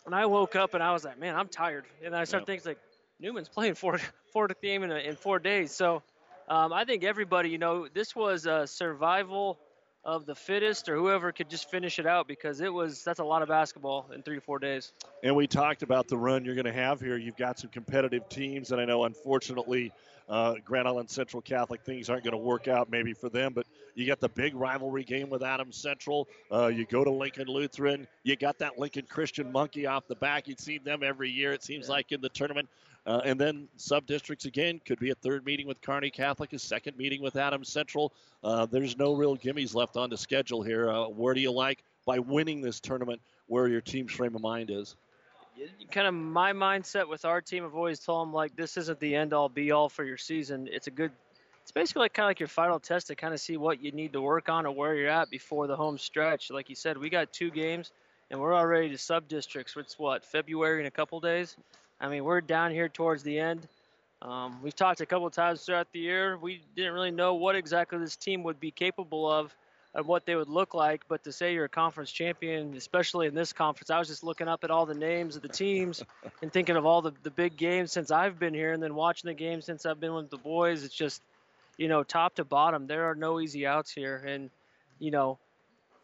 and I woke up and I was like, "Man, I'm tired." And I started thinking, like, Newman's playing four four game in, a, in four days. So, um, I think everybody, you know, this was a survival of the fittest or whoever could just finish it out because it was that's a lot of basketball in three to four days. And we talked about the run you're going to have here. You've got some competitive teams, and I know unfortunately uh, Grand Island Central Catholic things aren't going to work out maybe for them, but you got the big rivalry game with Adams Central. Uh, you go to Lincoln Lutheran. You got that Lincoln Christian monkey off the back. You'd see them every year. It seems yeah. like in the tournament. Uh, and then sub districts again could be a third meeting with Kearney Catholic, a second meeting with Adams Central. Uh, there's no real gimmies left on the schedule here. Uh, where do you like by winning this tournament? Where your team's frame of mind is? Kind of my mindset with our team. I've always told them like this isn't the end all be all for your season. It's a good. It's basically like kind of like your final test to kind of see what you need to work on or where you're at before the home stretch. Like you said, we got two games and we're already to sub districts. It's what February in a couple days. I mean, we're down here towards the end. Um, we've talked a couple times throughout the year. We didn't really know what exactly this team would be capable of and what they would look like. But to say you're a conference champion, especially in this conference, I was just looking up at all the names of the teams and thinking of all the, the big games since I've been here and then watching the games since I've been with the boys. It's just, you know, top to bottom, there are no easy outs here. And, you know,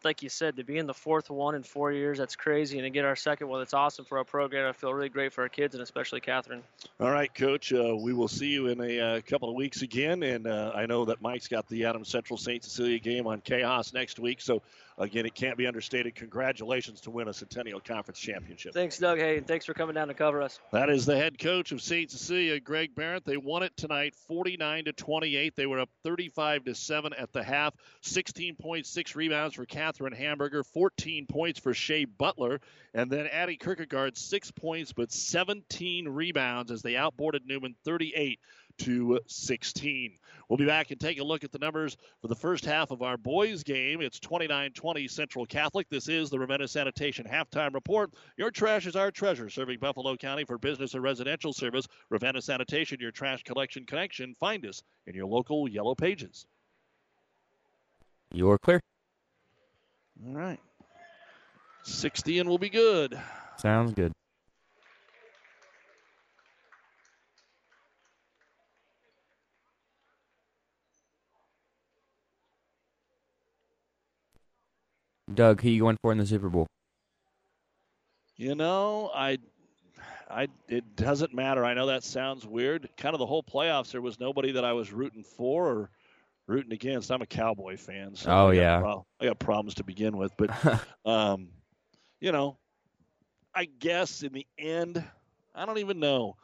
like you said, to be in the fourth one in four years, that's crazy. And to get our second one, that's awesome for our program. I feel really great for our kids and especially Catherine. All right, Coach. Uh, we will see you in a uh, couple of weeks again. And uh, I know that Mike's got the Adams Central St. Cecilia game on Chaos next week. So again, it can't be understated. Congratulations to win a Centennial Conference championship. Thanks, Doug. Hey, and thanks for coming down to cover us. That is the head coach of St. Cecilia, Greg Barrett. They won it tonight, 49 to 28. They were up 35 to seven at the half. 16.6 rebounds for Catherine Hamburger, 14 points for Shea Butler, and then Addie Kierkegaard six points but 17 rebounds as they outboarded Newman 38 to 16. We'll be back and take a look at the numbers for the first half of our boys game. It's 29-20 Central Catholic. This is the Ravenna Sanitation halftime report. Your trash is our treasure, serving Buffalo County for business and residential service. Ravenna Sanitation, your trash collection connection. Find us in your local yellow pages. You're clear. All right. 60 and we'll be good. Sounds good. Doug, who you going for in the Super Bowl? You know, I, I, it doesn't matter. I know that sounds weird. Kind of the whole playoffs, there was nobody that I was rooting for or rooting against. I'm a Cowboy fan, so oh I yeah, pro- I got problems to begin with. But, um, you know, I guess in the end, I don't even know.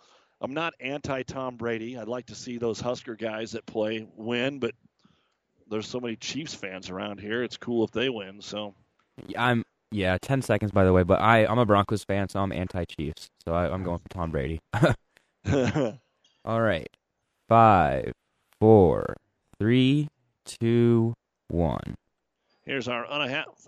I'm not anti Tom Brady. I'd like to see those Husker guys that play win, but there's so many Chiefs fans around here. It's cool if they win. So I'm yeah, ten seconds by the way, but I I'm a Broncos fan, so I'm anti-Chiefs. So I, am going for Tom Brady. All right, five, four, three, two, one. Here's our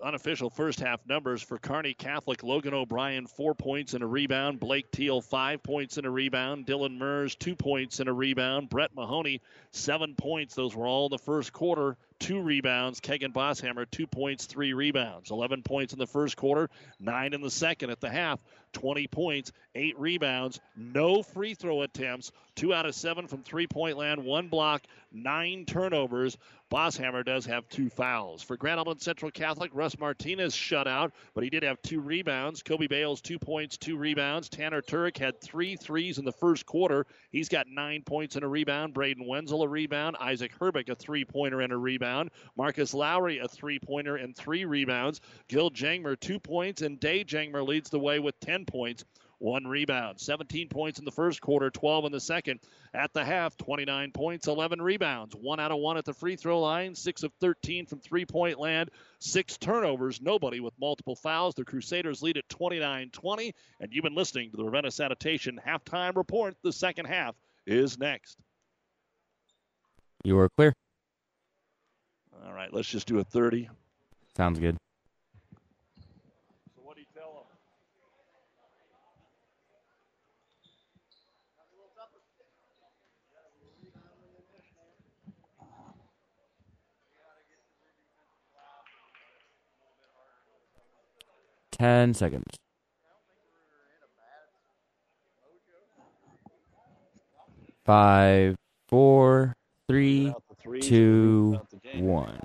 unofficial first half numbers for Kearney Catholic. Logan O'Brien, four points and a rebound. Blake Teal, five points and a rebound. Dylan Mers, two points and a rebound. Brett Mahoney, seven points. Those were all the first quarter. two rebounds. Kegan Bosshammer, two points, three rebounds. 11 points in the first quarter, nine in the second. At the half, 20 points, eight rebounds, no free throw attempts, two out of seven from three point land, one block, nine turnovers. Bosshammer does have two fouls. For Grand Island Central Catholic, Russ Martinez shut out, but he did have two rebounds. Kobe Bales, two points, two rebounds. Tanner Turek had three threes in the first quarter. He's got nine points and a rebound. Braden Wenzel, a rebound. Isaac Herbeck, a three pointer and a rebound. Marcus Lowry, a three pointer and three rebounds. Gil Jangmer, two points, and Day Jangmer leads the way with 10 points one rebound. 17 points in the first quarter, 12 in the second. At the half, 29 points, 11 rebounds. One out of one at the free throw line, six of 13 from three point land, six turnovers, nobody with multiple fouls. The Crusaders lead at 29 20. And you've been listening to the Ravenna Sanitation halftime report. The second half is next. You are clear. All right, let's just do a 30. Sounds good. Ten seconds. Five, four, three, two, one.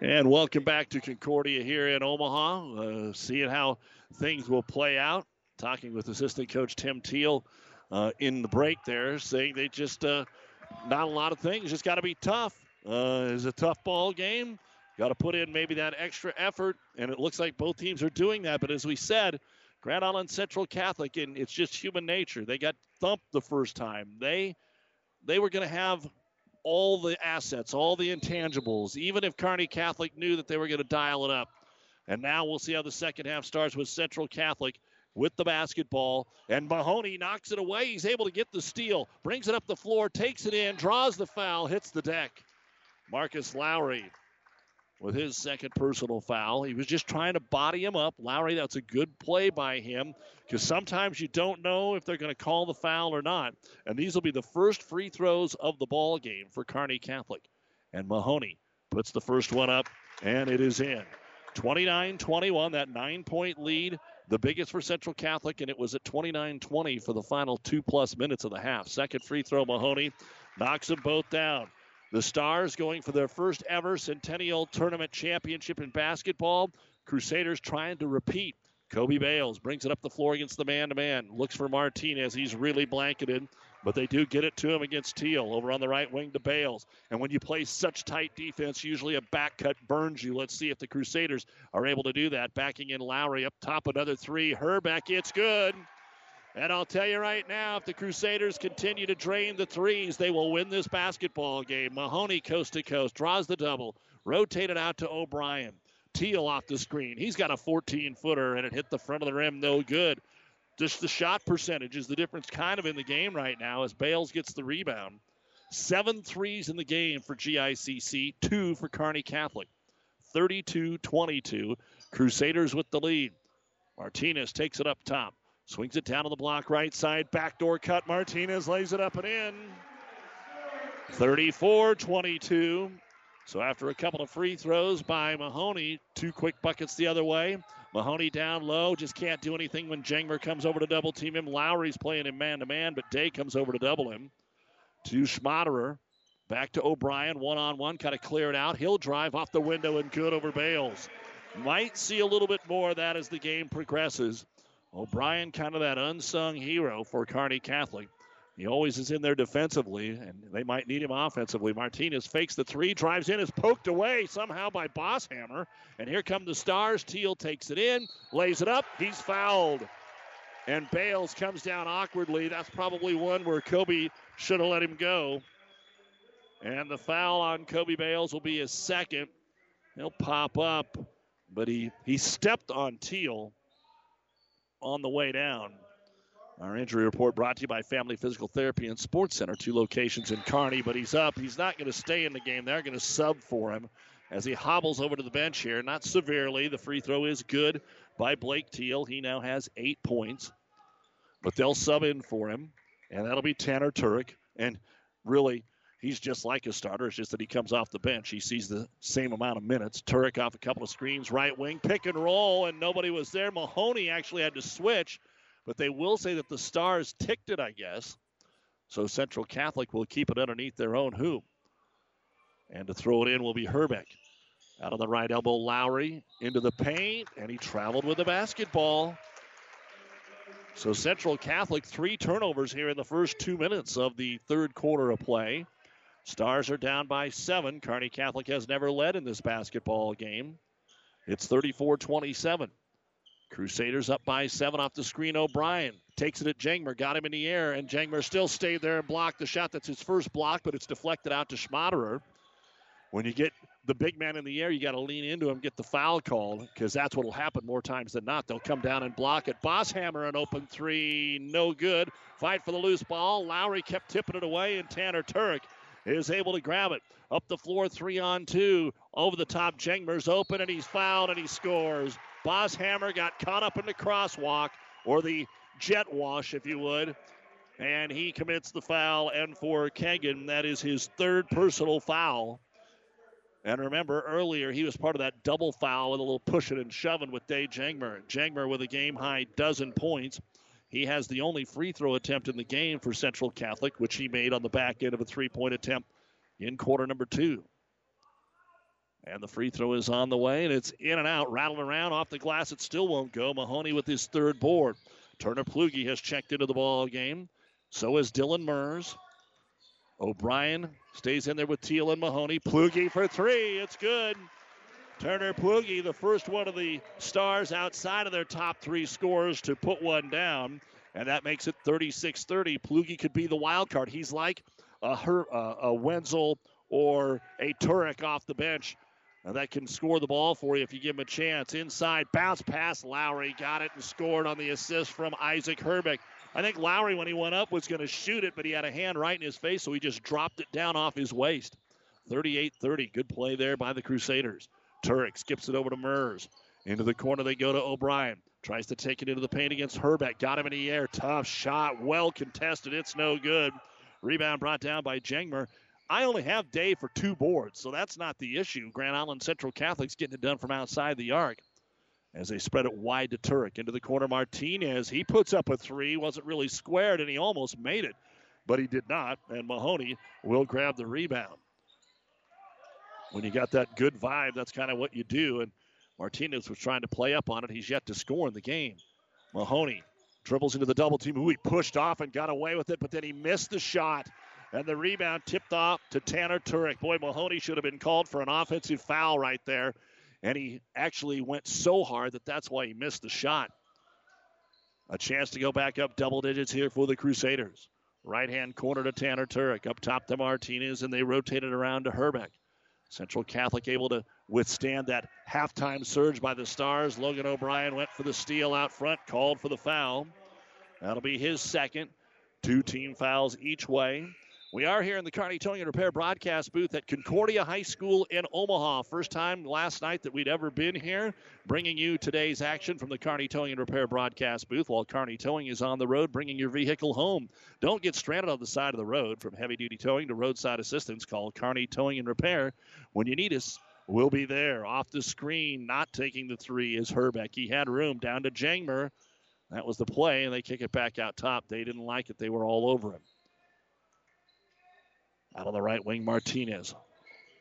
And welcome back to Concordia here in Omaha. Uh, seeing how things will play out. Talking with assistant coach Tim Teal uh, in the break there, saying they just uh, not a lot of things. Just got to be tough. Uh, it's a tough ball game. Got to put in maybe that extra effort, and it looks like both teams are doing that. But as we said, Grand Island Central Catholic, and it's just human nature. They got thumped the first time. They they were going to have all the assets, all the intangibles, even if Kearney Catholic knew that they were going to dial it up. And now we'll see how the second half starts with Central Catholic with the basketball. And Mahoney knocks it away. He's able to get the steal, brings it up the floor, takes it in, draws the foul, hits the deck. Marcus Lowry with his second personal foul. He was just trying to body him up. Lowry, that's a good play by him because sometimes you don't know if they're going to call the foul or not. And these will be the first free throws of the ball game for Kearney Catholic. And Mahoney puts the first one up, and it is in. 29 21, that nine point lead, the biggest for Central Catholic, and it was at 29 20 for the final two plus minutes of the half. Second free throw, Mahoney knocks them both down. The Stars going for their first ever Centennial Tournament championship in basketball. Crusaders trying to repeat. Kobe Bales brings it up the floor against the man to man. Looks for Martinez. He's really blanketed, but they do get it to him against Teal over on the right wing to Bales. And when you play such tight defense, usually a back cut burns you. Let's see if the Crusaders are able to do that. Backing in Lowry up top, another three. Herbeck, it's good. And I'll tell you right now, if the Crusaders continue to drain the threes, they will win this basketball game. Mahoney coast to coast draws the double, rotated out to O'Brien. Teal off the screen. He's got a 14 footer, and it hit the front of the rim, no good. Just the shot percentage is the difference kind of in the game right now as Bales gets the rebound. Seven threes in the game for GICC, two for Kearney Catholic. 32 22. Crusaders with the lead. Martinez takes it up top. Swings it down to the block right side. Backdoor cut. Martinez lays it up and in. 34 22. So after a couple of free throws by Mahoney, two quick buckets the other way. Mahoney down low, just can't do anything when Jangmer comes over to double team him. Lowry's playing him man to man, but Day comes over to double him. To Schmaderer. Back to O'Brien, one on one, kind of clear it out. He'll drive off the window and good over Bales. Might see a little bit more of that as the game progresses. O'Brien, kind of that unsung hero for Kearney Catholic. He always is in there defensively, and they might need him offensively. Martinez fakes the three, drives in, is poked away somehow by Bosshammer. And here come the Stars. Teal takes it in, lays it up. He's fouled. And Bales comes down awkwardly. That's probably one where Kobe should have let him go. And the foul on Kobe Bales will be his second. He'll pop up, but he, he stepped on Teal on the way down. Our injury report brought to you by Family Physical Therapy and Sports Center, two locations in Kearney, but he's up. He's not going to stay in the game. They're going to sub for him as he hobbles over to the bench here. Not severely. The free throw is good by Blake Teal. He now has eight points, but they'll sub in for him, and that'll be Tanner Turek. And really, he's just like a starter. It's just that he comes off the bench. He sees the same amount of minutes. Turek off a couple of screens, right wing, pick and roll, and nobody was there. Mahoney actually had to switch, but they will say that the Stars ticked it, I guess. So Central Catholic will keep it underneath their own hoop. And to throw it in will be Herbeck. Out on the right elbow, Lowry into the paint, and he traveled with the basketball. So Central Catholic, three turnovers here in the first two minutes of the third quarter of play. Stars are down by seven. Kearney Catholic has never led in this basketball game. It's 34 27. Crusaders up by seven off the screen. O'Brien takes it at Jangmer, got him in the air, and Jangmer still stayed there and blocked the shot. That's his first block, but it's deflected out to Schmaderer. When you get the big man in the air, you got to lean into him, get the foul called, because that's what will happen more times than not. They'll come down and block it. Bosshammer an open three, no good. Fight for the loose ball. Lowry kept tipping it away, and Tanner Turek is able to grab it. Up the floor, three on two. Over the top, Jangmer's open, and he's fouled, and he scores. Bosshammer got caught up in the crosswalk, or the jet wash, if you would. And he commits the foul, and for Kegan, that is his third personal foul. And remember, earlier he was part of that double foul with a little pushing and shoving with Dave Jangmer. Jangmer with a game high dozen points. He has the only free throw attempt in the game for Central Catholic, which he made on the back end of a three point attempt in quarter number two. And the free throw is on the way, and it's in and out, rattling around off the glass. It still won't go. Mahoney with his third board. Turner Plugi has checked into the ball game. So is Dylan Mers. O'Brien stays in there with Teal and Mahoney. Plugi for three. It's good. Turner Plugi, the first one of the Stars outside of their top three scores to put one down, and that makes it 36 30. Plugi could be the wild card. He's like a, Her- uh, a Wenzel or a Turek off the bench that can score the ball for you if you give him a chance. Inside, bounce pass. Lowry got it and scored on the assist from Isaac Herbeck. I think Lowry, when he went up, was going to shoot it, but he had a hand right in his face, so he just dropped it down off his waist. 38 30. Good play there by the Crusaders. Turek skips it over to Mers. Into the corner they go to O'Brien. Tries to take it into the paint against Herbeck. Got him in the air. Tough shot. Well contested. It's no good. Rebound brought down by Jangmer. I only have Dave for two boards, so that's not the issue. Grand Island Central Catholic's getting it done from outside the arc as they spread it wide to Turek. Into the corner, Martinez. He puts up a three. Wasn't really squared, and he almost made it, but he did not. And Mahoney will grab the rebound. When you got that good vibe, that's kind of what you do. And Martinez was trying to play up on it. He's yet to score in the game. Mahoney dribbles into the double team. Who he pushed off and got away with it, but then he missed the shot. And the rebound tipped off to Tanner Turek. Boy, Mahoney should have been called for an offensive foul right there. And he actually went so hard that that's why he missed the shot. A chance to go back up double digits here for the Crusaders. Right hand corner to Tanner Turek. Up top to Martinez, and they rotated around to Herbeck. Central Catholic able to withstand that halftime surge by the Stars. Logan O'Brien went for the steal out front, called for the foul. That'll be his second. Two team fouls each way. We are here in the Kearney Towing and Repair broadcast booth at Concordia High School in Omaha. First time last night that we'd ever been here, bringing you today's action from the Kearney Towing and Repair broadcast booth while Kearney Towing is on the road bringing your vehicle home. Don't get stranded on the side of the road. From heavy duty towing to roadside assistance, call Kearney Towing and Repair. When you need us, we'll be there. Off the screen, not taking the three is Herbeck. He had room down to Jangmer. That was the play, and they kick it back out top. They didn't like it. They were all over him. Out on the right wing, Martinez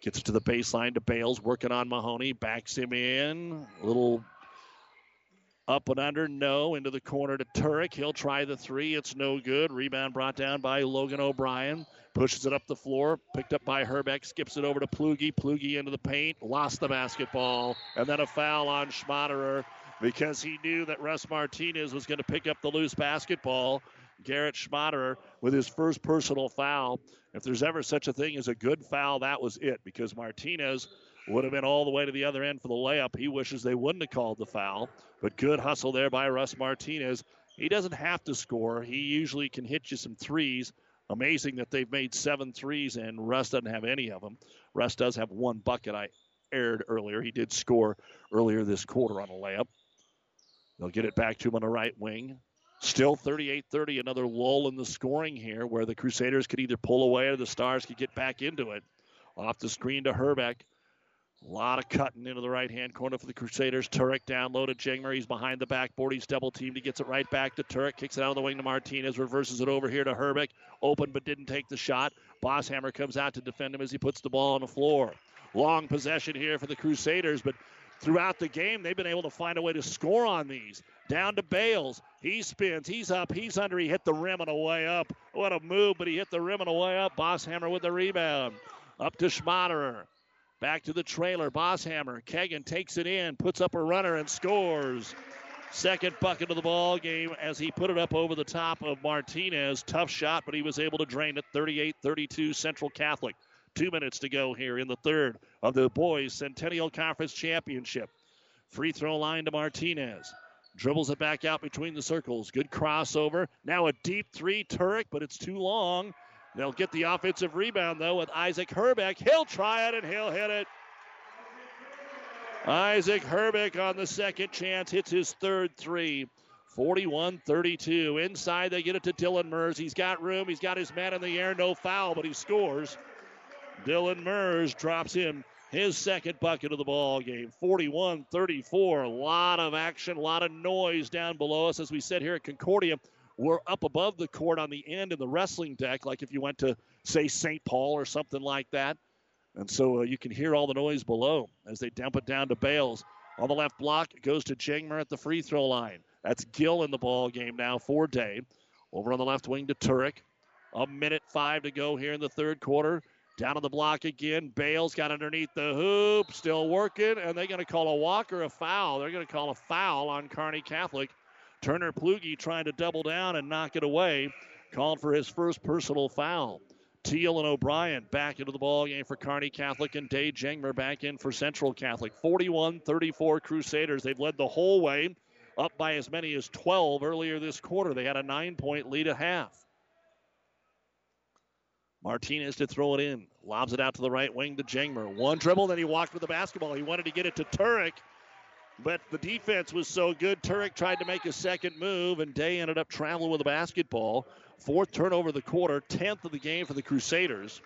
gets to the baseline to Bales, working on Mahoney, backs him in. A little up and under, no. Into the corner to Turek. He'll try the three. It's no good. Rebound brought down by Logan O'Brien. Pushes it up the floor. Picked up by Herbeck. Skips it over to Plugi. Plugi into the paint. Lost the basketball. And then a foul on Schmaderer because he knew that Russ Martinez was going to pick up the loose basketball. Garrett Schmaderer with his first personal foul. If there's ever such a thing as a good foul, that was it because Martinez would have been all the way to the other end for the layup. He wishes they wouldn't have called the foul, but good hustle there by Russ Martinez. He doesn't have to score. He usually can hit you some threes. Amazing that they've made seven threes and Russ doesn't have any of them. Russ does have one bucket I aired earlier. He did score earlier this quarter on a layup. They'll get it back to him on the right wing. Still 38 30, another lull in the scoring here where the Crusaders could either pull away or the Stars could get back into it. Off the screen to Herbeck. A lot of cutting into the right hand corner for the Crusaders. Turek down low to Jangmer. He's behind the backboard. He's double teamed. He gets it right back to Turek. Kicks it out of the wing to Martinez. Reverses it over here to Herbeck. Open but didn't take the shot. Bosshammer comes out to defend him as he puts the ball on the floor. Long possession here for the Crusaders, but throughout the game, they've been able to find a way to score on these. Down to Bales. He spins. He's up. He's under. He hit the rim on a way up. What a move, but he hit the rim on a way up. Bosshammer with the rebound. Up to Schmaderer. Back to the trailer. Bosshammer. Kegan takes it in, puts up a runner, and scores. Second bucket of the ball game as he put it up over the top of Martinez. Tough shot, but he was able to drain it 38 32 Central Catholic. Two minutes to go here in the third of the boys' Centennial Conference Championship. Free throw line to Martinez. Dribbles it back out between the circles. Good crossover. Now a deep three, Turek, but it's too long. They'll get the offensive rebound, though, with Isaac Herbeck. He'll try it and he'll hit it. Isaac Herbeck on the second chance hits his third three. 41 32. Inside, they get it to Dylan Mers. He's got room. He's got his man in the air. No foul, but he scores. Dylan Mers drops him his second bucket of the ball game. 41 34. A lot of action, a lot of noise down below us. As we sit here at Concordia, we're up above the court on the end in the wrestling deck, like if you went to, say, St. Paul or something like that. And so uh, you can hear all the noise below as they dump it down to Bales. On the left block, it goes to Jangmer at the free throw line. That's Gil in the ball game now for Day. Over on the left wing to Turek. A minute five to go here in the third quarter. Down on the block again. Bales got underneath the hoop, still working, and they're going to call a walk or a foul. They're going to call a foul on Kearney Catholic. Turner Plugi trying to double down and knock it away. Called for his first personal foul. Teal and O'Brien back into the ball game for Kearney Catholic and Day Jangmer back in for Central Catholic. 41 34 Crusaders. They've led the whole way, up by as many as 12 earlier this quarter. They had a nine point lead at half. Martinez to throw it in. Lobs it out to the right wing to Jangmer. One dribble, then he walked with the basketball. He wanted to get it to Turek, but the defense was so good. Turek tried to make a second move, and Day ended up traveling with the basketball. Fourth turnover of the quarter, 10th of the game for the Crusaders.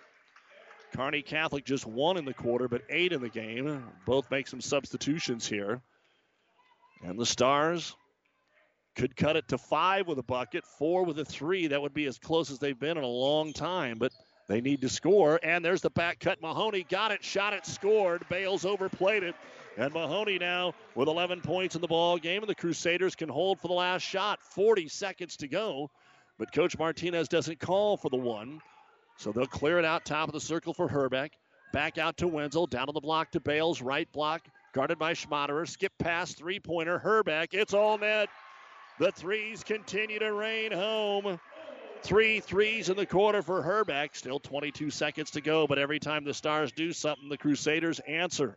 Kearney Catholic just one in the quarter, but eight in the game. Both make some substitutions here. And the Stars could cut it to five with a bucket, four with a three. That would be as close as they've been in a long time, but they need to score. And there's the back cut. Mahoney got it, shot it, scored. Bales overplayed it. And Mahoney now with 11 points in the ball game, and the Crusaders can hold for the last shot. 40 seconds to go, but Coach Martinez doesn't call for the one, so they'll clear it out top of the circle for Herbeck. Back out to Wenzel, down on the block to Bales, right block, guarded by Schmaderer. Skip pass, three pointer, Herbeck. It's all net. The threes continue to rain home. Three threes in the quarter for Herbeck. Still 22 seconds to go, but every time the Stars do something, the Crusaders answer.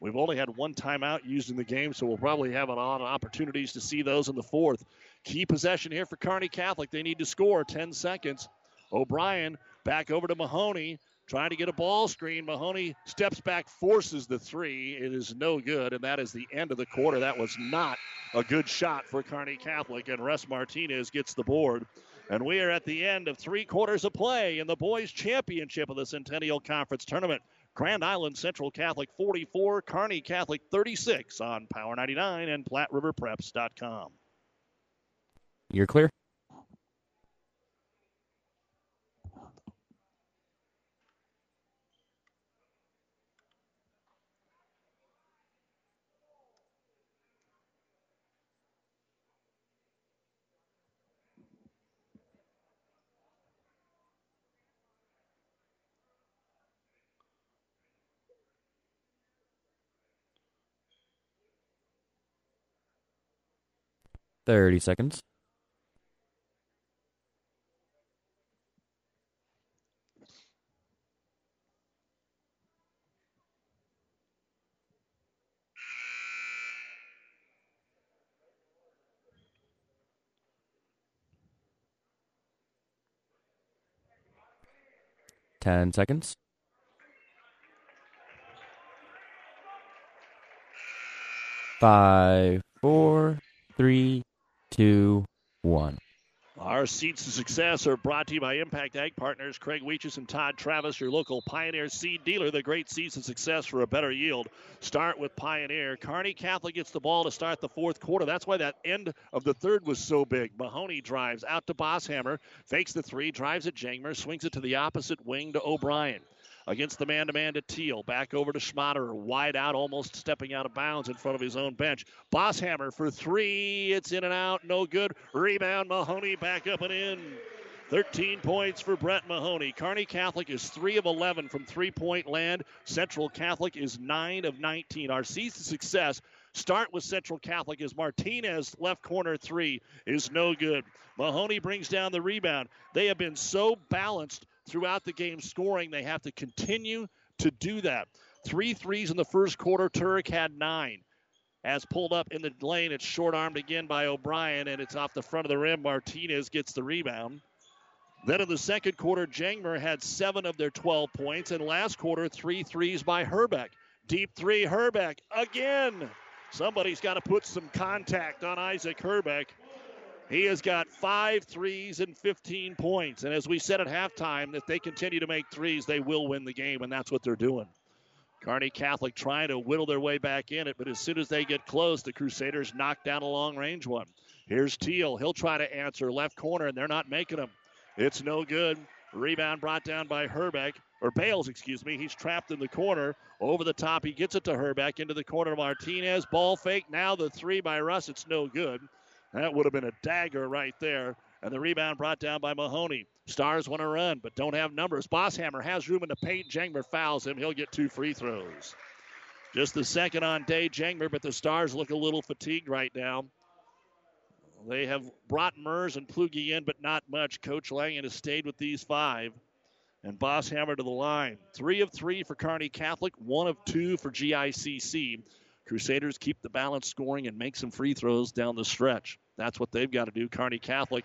We've only had one timeout used in the game, so we'll probably have a lot of opportunities to see those in the fourth. Key possession here for Kearney Catholic. They need to score 10 seconds. O'Brien back over to Mahoney, trying to get a ball screen. Mahoney steps back, forces the three. It is no good, and that is the end of the quarter. That was not a good shot for Kearney Catholic, and Russ Martinez gets the board. And we are at the end of three quarters of play in the boys' championship of the Centennial Conference Tournament. Grand Island Central Catholic 44, Kearney Catholic 36 on Power 99 and PlatteRiverPreps.com. You're clear? Thirty seconds. Ten seconds. Five, four, three, two, one. Our seeds to success are brought to you by Impact Ag Partners, Craig Weeches and Todd Travis, your local Pioneer seed dealer. The great seeds to success for a better yield. Start with Pioneer. Kearney Catholic gets the ball to start the fourth quarter. That's why that end of the third was so big. Mahoney drives out to Bosshammer, fakes the three, drives at Jangmer, swings it to the opposite wing to O'Brien against the man to man to Teal. Back over to Schmaderer. Wide out, almost stepping out of bounds in front of his own bench. Bosshammer for three. It's in and out. No good. Rebound. Mahoney back up and in. 13 points for Brett Mahoney. Kearney Catholic is 3 of 11 from three point land. Central Catholic is 9 of 19. Our season success start with Central Catholic as Martinez left corner three is no good. Mahoney brings down the rebound. They have been so balanced throughout the game scoring. They have to continue to do that. Three threes in the first quarter. Turek had nine. As pulled up in the lane, it's short armed again by O'Brien, and it's off the front of the rim. Martinez gets the rebound. Then in the second quarter, Jangmer had seven of their 12 points, and last quarter, three threes by Herbeck. Deep three, Herbeck again. Somebody's got to put some contact on Isaac Herbeck. He has got five threes and 15 points. And as we said at halftime, if they continue to make threes, they will win the game, and that's what they're doing. Kearney Catholic trying to whittle their way back in it, but as soon as they get close, the Crusaders knock down a long range one. Here's Teal. He'll try to answer left corner, and they're not making him. It's no good. Rebound brought down by Herbeck, or Bales, excuse me. He's trapped in the corner. Over the top, he gets it to Herbeck into the corner of Martinez. Ball fake. Now the three by Russ. It's no good. That would have been a dagger right there. And the rebound brought down by Mahoney. Stars want to run, but don't have numbers. Bosshammer has room in the paint. Jangmer fouls him. He'll get two free throws. Just the second on day, Jangmer, but the Stars look a little fatigued right now. They have brought Mers and Plugi in, but not much. Coach Langen has stayed with these five. And Bosshammer to the line. Three of three for Kearney Catholic, one of two for GICC. Crusaders keep the balance scoring and make some free throws down the stretch. That's what they've got to do. Kearney Catholic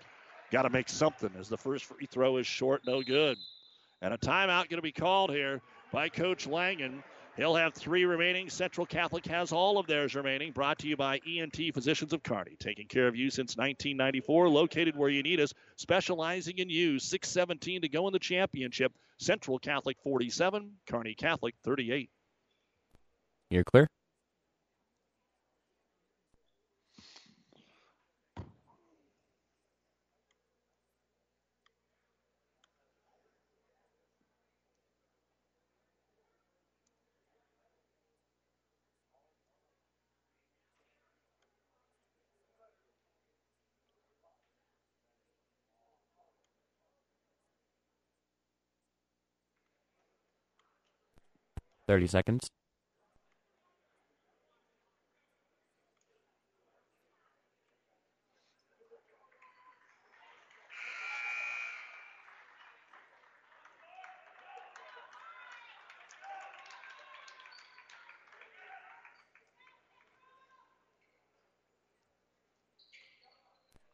got to make something as the first free throw is short, no good. And a timeout going to be called here by Coach Langen. He'll have three remaining. Central Catholic has all of theirs remaining. Brought to you by ENT Physicians of Kearney, taking care of you since 1994. Located where you need us, specializing in you. 6:17 to go in the championship. Central Catholic 47, Kearney Catholic 38. You're clear. Thirty seconds.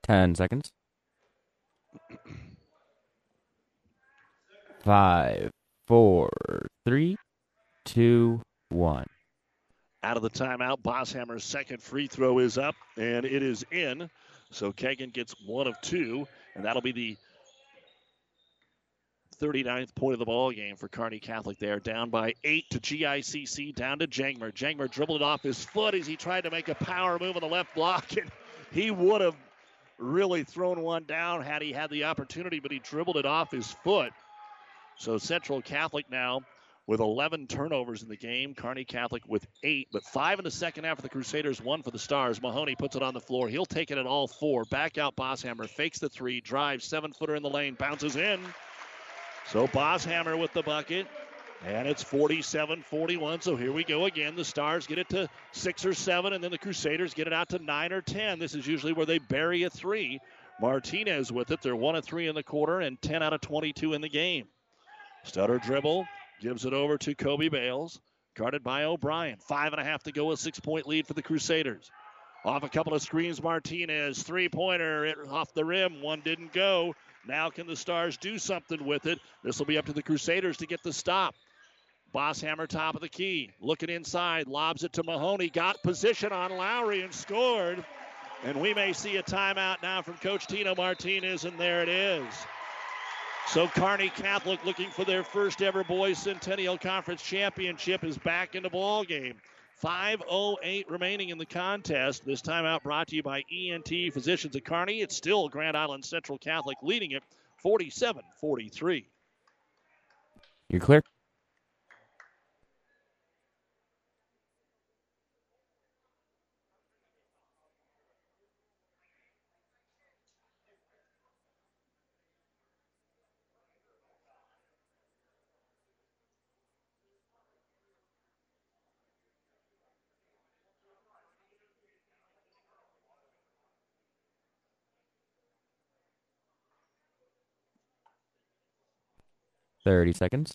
Ten seconds. Five, four, three, two, one. Out of the timeout, Bosshammer's second free throw is up, and it is in. So Kegan gets one of two, and that'll be the 39th point of the ball game for Kearney Catholic there. Down by eight to GICC, down to Jangmer. Jangmer dribbled it off his foot as he tried to make a power move on the left block, and he would have really thrown one down had he had the opportunity, but he dribbled it off his foot. So Central Catholic now with 11 turnovers in the game. Kearney Catholic with eight, but five in the second half for the Crusaders, one for the Stars. Mahoney puts it on the floor. He'll take it at all four. Back out Bosshammer, fakes the three, drives, seven footer in the lane, bounces in. So Bosshammer with the bucket. And it's 47 41. So here we go again. The Stars get it to six or seven, and then the Crusaders get it out to nine or 10. This is usually where they bury a three. Martinez with it. They're one of three in the quarter and 10 out of 22 in the game. Stutter dribble, gives it over to Kobe Bales, guarded by O'Brien. Five and a half to go, a six point lead for the Crusaders. Off a couple of screens, Martinez, three pointer off the rim. One didn't go. Now, can the Stars do something with it? This will be up to the Crusaders to get the stop. Bosshammer, top of the key, looking inside, lobs it to Mahoney, got position on Lowry and scored. And we may see a timeout now from Coach Tino Martinez, and there it is. So Kearney Catholic looking for their first ever boys Centennial Conference championship is back in the ball game. 5.08 remaining in the contest. This timeout brought to you by ENT Physicians at Kearney. It's still Grand Island Central Catholic leading it 47 43. You're clear? Thirty seconds.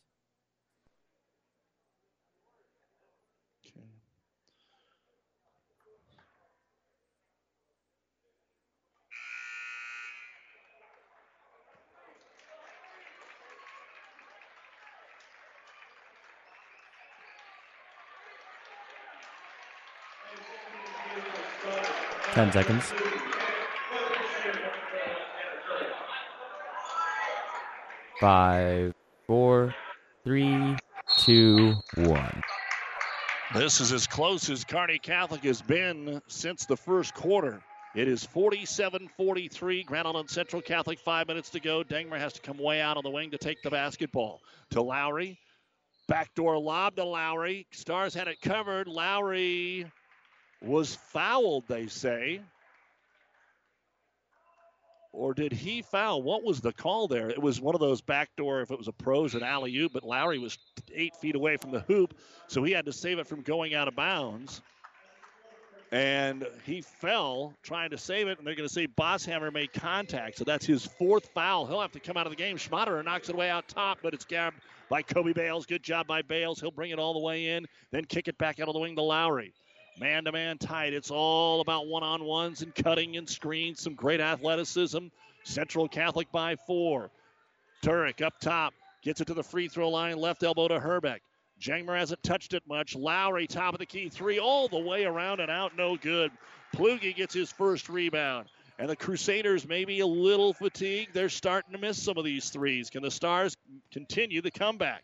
Ten seconds. Five, three, two, one. This is as close as Kearney Catholic has been since the first quarter. It is 47 43. Grand Island Central Catholic, five minutes to go. Jangmer has to come way out on the wing to take the basketball. To Lowry. Backdoor lob to Lowry. Stars had it covered. Lowry was fouled, they say. Or did he foul? What was the call there? It was one of those backdoor, if it was a pros, and alley oop, but Lowry was eight feet away from the hoop, so he had to save it from going out of bounds. And he fell trying to save it, and they're going to say Bosshammer made contact, so that's his fourth foul. He'll have to come out of the game. Schmaderer knocks it away out top, but it's grabbed by Kobe Bales. Good job by Bales. He'll bring it all the way in, then kick it back out of the wing to Lowry. Man to man tight. It's all about one on ones and cutting and screens. Some great athleticism. Central Catholic by four. Turek up top. Gets it to the free throw line. Left elbow to Herbeck. Jangmer hasn't touched it much. Lowry, top of the key three, all the way around and out, no good. Plugi gets his first rebound. And the Crusaders may be a little fatigued. They're starting to miss some of these threes. Can the Stars continue the comeback?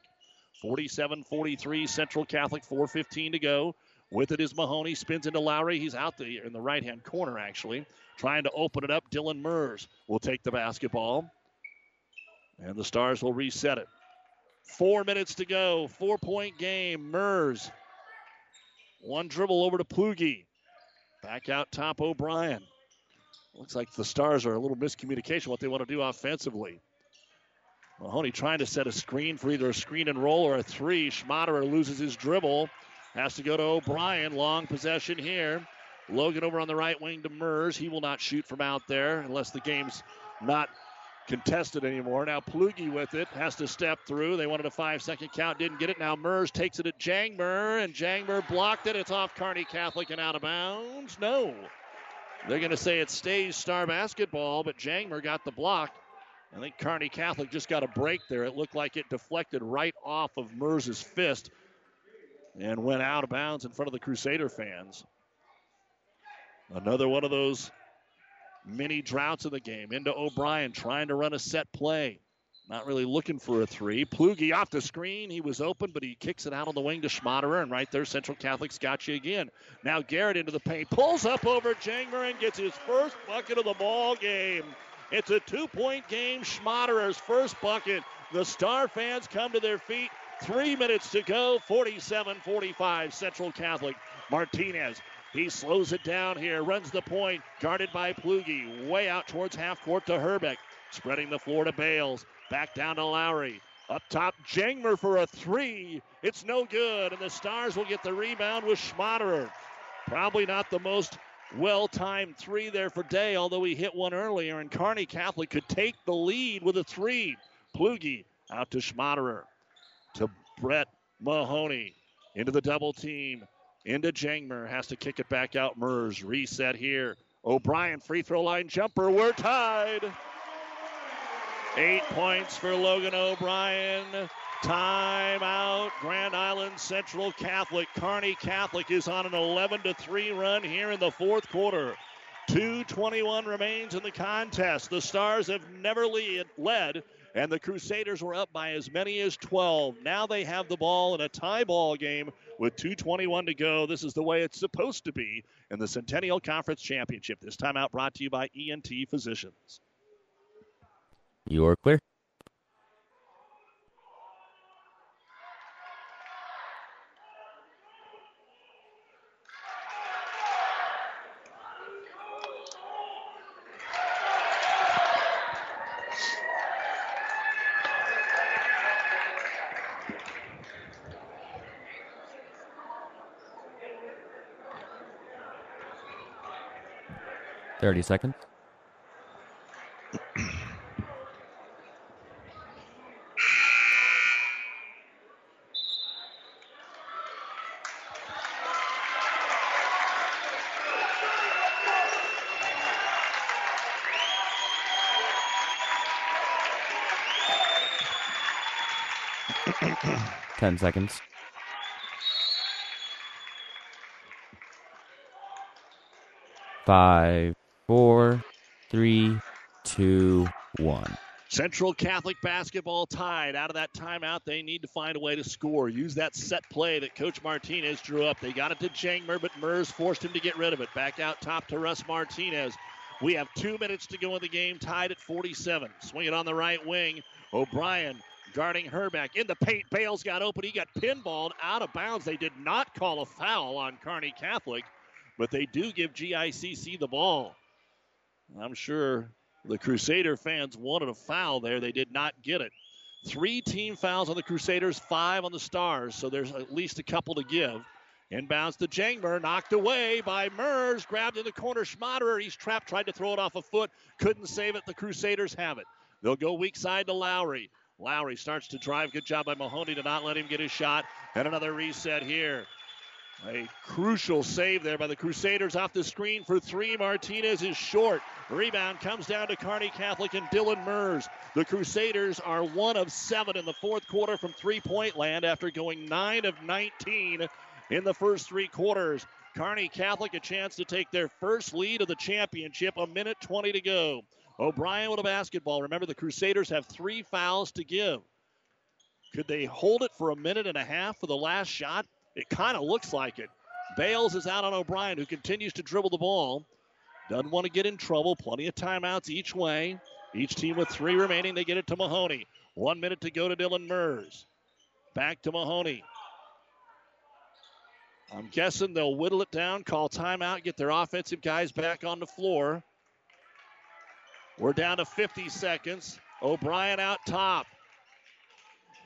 47 43, Central Catholic, 4.15 to go. With it is Mahoney, spins into Lowry. He's out there in the right hand corner, actually, trying to open it up. Dylan Mers will take the basketball. And the Stars will reset it. Four minutes to go. Four point game. Mers. One dribble over to Plugi. Back out top O'Brien. Looks like the Stars are a little miscommunication what they want to do offensively. Mahoney trying to set a screen for either a screen and roll or a three. Schmaderer loses his dribble. Has to go to O'Brien. Long possession here. Logan over on the right wing to Mers. He will not shoot from out there unless the game's not contested anymore. Now Plugi with it has to step through. They wanted a five second count, didn't get it. Now Mers takes it at Jangmer, and Jangmer blocked it. It's off Kearney Catholic and out of bounds. No. They're going to say it stays star basketball, but Jangmer got the block. I think Kearney Catholic just got a break there. It looked like it deflected right off of Mers's fist and went out of bounds in front of the Crusader fans. Another one of those mini droughts of the game. Into O'Brien trying to run a set play. Not really looking for a three. Plugi off the screen. He was open, but he kicks it out on the wing to Schmaderer, and right there, Central Catholic's got you again. Now Garrett into the paint, pulls up over Jangmer and gets his first bucket of the ball game. It's a two-point game. Schmaderer's first bucket. The Star fans come to their feet. Three minutes to go. 47-45. Central Catholic. Martinez he slows it down here, runs the point, guarded by Plugi. Way out towards half court to Herbeck. Spreading the floor to Bales. Back down to Lowry. Up top, Jangmer for a three. It's no good, and the Stars will get the rebound with Schmaderer. Probably not the most well timed three there for Day, although he hit one earlier, and Kearney Catholic could take the lead with a three. Plugi out to Schmaderer. To Brett Mahoney. Into the double team into Jangmer. Has to kick it back out. Mers reset here. O'Brien free throw line jumper. We're tied. Eight points for Logan O'Brien. Timeout. Grand Island Central Catholic. Kearney Catholic is on an 11 to 3 run here in the fourth quarter. 221 remains in the contest. The Stars have never lead, led, and the Crusaders were up by as many as 12. Now they have the ball in a tie ball game with 221 to go. This is the way it's supposed to be in the Centennial Conference Championship. This timeout brought to you by ENT Physicians. You're clear. Thirty seconds. Ten seconds. Five, three, two, one. Central Catholic basketball tied. Out of that timeout, they need to find a way to score. Use that set play that Coach Martinez drew up. They got it to Jangmer, but Mers forced him to get rid of it. Back out top to Russ Martinez. We have two minutes to go in the game, tied at 47. Swing it on the right wing. O'Brien guarding Herbeck. In the paint, Bales got open. He got pinballed out of bounds. They did not call a foul on Kearney Catholic, but they do give GICC the ball. I'm sure the Crusader fans wanted a foul there. They did not get it. Three team fouls on the Crusaders, five on the Stars, so there's at least a couple to give. Inbounds to Jangmer, knocked away by Mers, grabbed in the corner. Schmaderer, he's trapped, tried to throw it off a foot, couldn't save it. The Crusaders have it. They'll go weak side to Lowry. Lowry starts to drive. Good job by Mahoney to not let him get his shot. And another reset here. A crucial save there by the Crusaders off the screen for three. Martinez is short. Rebound comes down to Kearney Catholic and Dylan Mers. The Crusaders are one of seven in the fourth quarter from three point land after going nine of 19 in the first three quarters. Kearney Catholic a chance to take their first lead of the championship. A minute 20 to go. O'Brien with a basketball. Remember, the Crusaders have three fouls to give. Could they hold it for a minute and a half for the last shot? It kind of looks like it. Bales is out on O'Brien, who continues to dribble the ball. Doesn't want to get in trouble. Plenty of timeouts each way. Each team with three remaining. They get it to Mahoney. One minute to go to Dylan Mers. Back to Mahoney. I'm guessing they'll whittle it down, call timeout, get their offensive guys back on the floor. We're down to 50 seconds. O'Brien out top.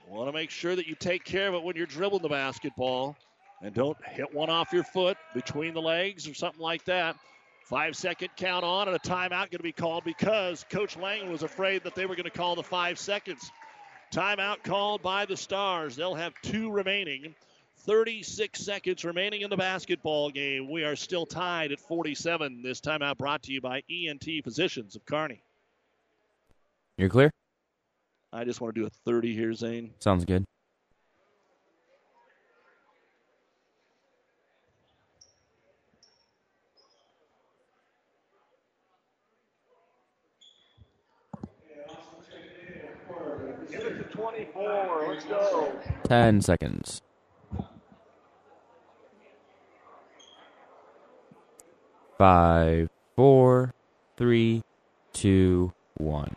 Want to make sure that you take care of it when you're dribbling the basketball and don't hit one off your foot between the legs or something like that. Five second count on and a timeout going to be called because Coach Lang was afraid that they were going to call the five seconds. Timeout called by the Stars. They'll have two remaining. 36 seconds remaining in the basketball game. We are still tied at 47. This timeout brought to you by ENT Physicians of Kearney. You're clear? I just want to do a 30 here, Zane. Sounds good. Give it to 24. Let's go. 10 seconds. Five, four, three, two, one.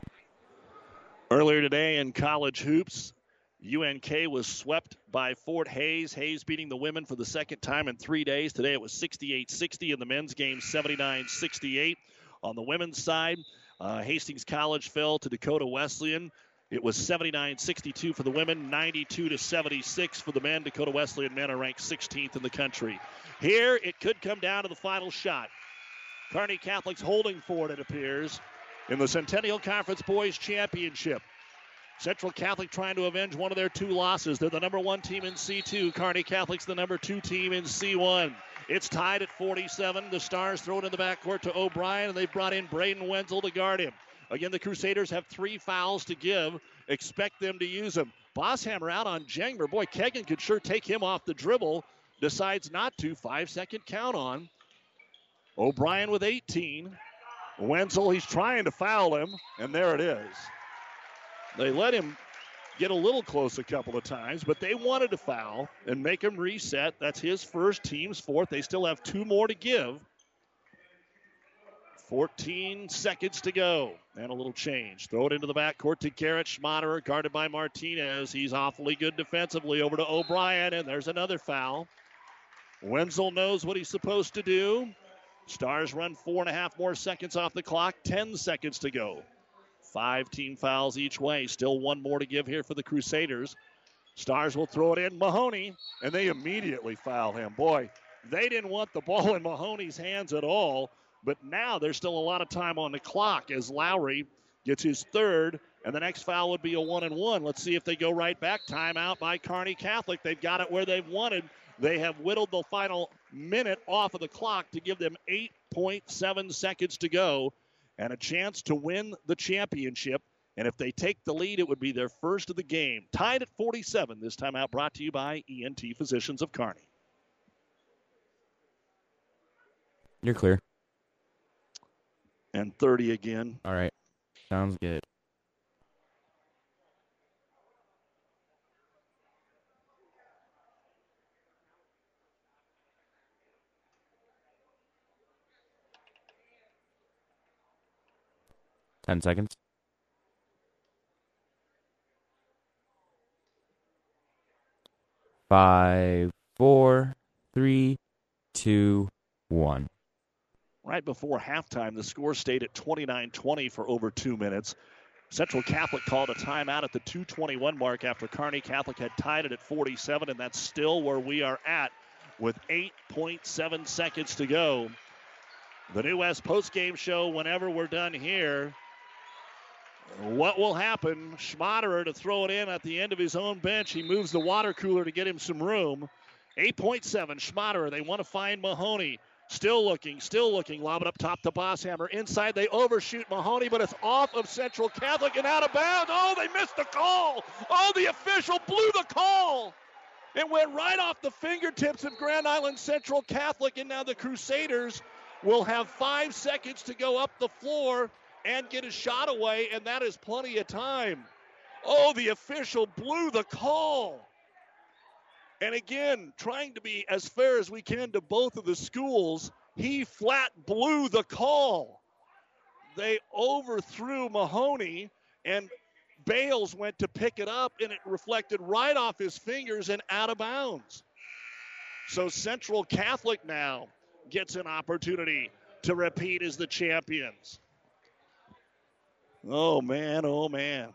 Earlier today in college hoops, UNK was swept by Fort Hays. Hays beating the women for the second time in three days. Today it was 68 60 in the men's game, 79 68. On the women's side, uh, Hastings College fell to Dakota Wesleyan. It was 79 62 for the women, 92 to 76 for the men. Dakota Wesleyan men are ranked 16th in the country. Here it could come down to the final shot. Kearney Catholic's holding for it, it appears, in the Centennial Conference Boys Championship. Central Catholic trying to avenge one of their two losses. They're the number one team in C2. Kearney Catholic's the number two team in C1. It's tied at 47. The Stars throw it in the backcourt to O'Brien, and they've brought in Braden Wenzel to guard him. Again, the Crusaders have three fouls to give. Expect them to use them. Bosshammer out on Jangmer. Boy, Kegan could sure take him off the dribble. Decides not to. Five second count on. O'Brien with 18. Wenzel, he's trying to foul him, and there it is. They let him get a little close a couple of times, but they wanted to foul and make him reset. That's his first, team's fourth. They still have two more to give. 14 seconds to go. And a little change. Throw it into the backcourt to Garrett Schmaderer, guarded by Martinez. He's awfully good defensively over to O'Brien, and there's another foul. Wenzel knows what he's supposed to do. Stars run four and a half more seconds off the clock. 10 seconds to go. Five team fouls each way. Still one more to give here for the Crusaders. Stars will throw it in Mahoney, and they immediately foul him. Boy, they didn't want the ball in Mahoney's hands at all. But now there's still a lot of time on the clock as Lowry gets his third, and the next foul would be a one and one. Let's see if they go right back. Timeout by Kearney Catholic. They've got it where they've wanted. They have whittled the final minute off of the clock to give them 8.7 seconds to go and a chance to win the championship. And if they take the lead, it would be their first of the game. Tied at 47, this time out brought to you by ENT Physicians of Kearney. You're clear. And 30 again. All right. Sounds good. Ten seconds. Five, four, three, two, one. Right before halftime, the score stayed at 29 20 for over two minutes. Central Catholic called a timeout at the 221 mark after Kearney Catholic had tied it at 47, and that's still where we are at with 8.7 seconds to go. The New West postgame show, whenever we're done here, what will happen? Schmaderer to throw it in at the end of his own bench. He moves the water cooler to get him some room. 8.7, Schmaderer. They want to find Mahoney. Still looking, still looking. Lob it up top to Bosshammer. Inside, they overshoot Mahoney, but it's off of Central Catholic and out of bounds. Oh, they missed the call. Oh, the official blew the call. It went right off the fingertips of Grand Island Central Catholic, and now the Crusaders will have five seconds to go up the floor and get a shot away, and that is plenty of time. Oh, the official blew the call. And again, trying to be as fair as we can to both of the schools, he flat blew the call. They overthrew Mahoney, and Bales went to pick it up, and it reflected right off his fingers and out of bounds. So Central Catholic now gets an opportunity to repeat as the champions. Oh, man, oh, man.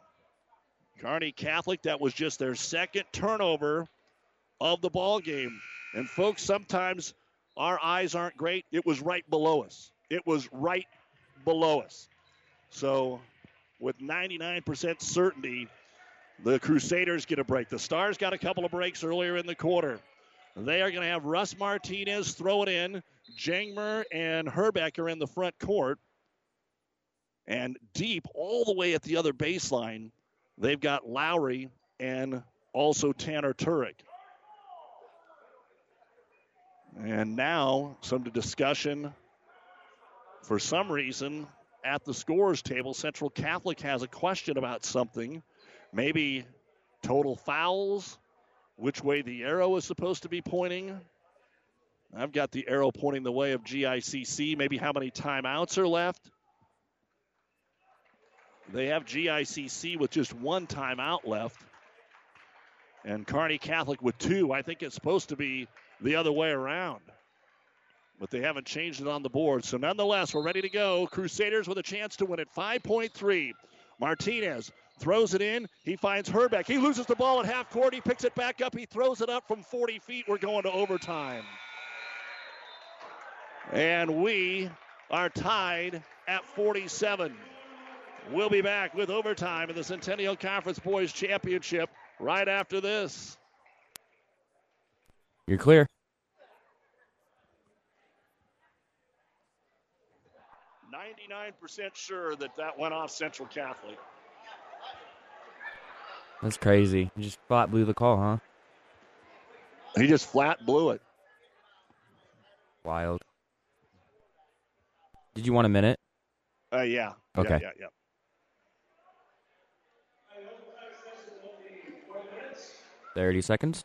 Kearney Catholic, that was just their second turnover of the ball game. And folks, sometimes our eyes aren't great. It was right below us. It was right below us. So, with 99% certainty, the Crusaders get a break. The Stars got a couple of breaks earlier in the quarter. They are going to have Russ Martinez throw it in. Jangmer and Herbeck are in the front court. And deep, all the way at the other baseline, they've got Lowry and also Tanner Turek. And now some discussion. For some reason, at the scores table, Central Catholic has a question about something. Maybe total fouls, which way the arrow is supposed to be pointing. I've got the arrow pointing the way of GICC. Maybe how many timeouts are left. They have GICC with just one timeout left. And Kearney Catholic with two. I think it's supposed to be the other way around. But they haven't changed it on the board. So nonetheless, we're ready to go. Crusaders with a chance to win at 5.3. Martinez throws it in. He finds Herbeck. He loses the ball at half court. He picks it back up. He throws it up from 40 feet. We're going to overtime. And we are tied at 47. We'll be back with overtime in the Centennial Conference Boys Championship right after this. You're clear. Ninety-nine percent sure that that went off Central Catholic. That's crazy. You just flat blew the call, huh? He just flat blew it. Wild. Did you want a minute? Uh, yeah. Okay. Yeah, yeah, yeah. Thirty seconds.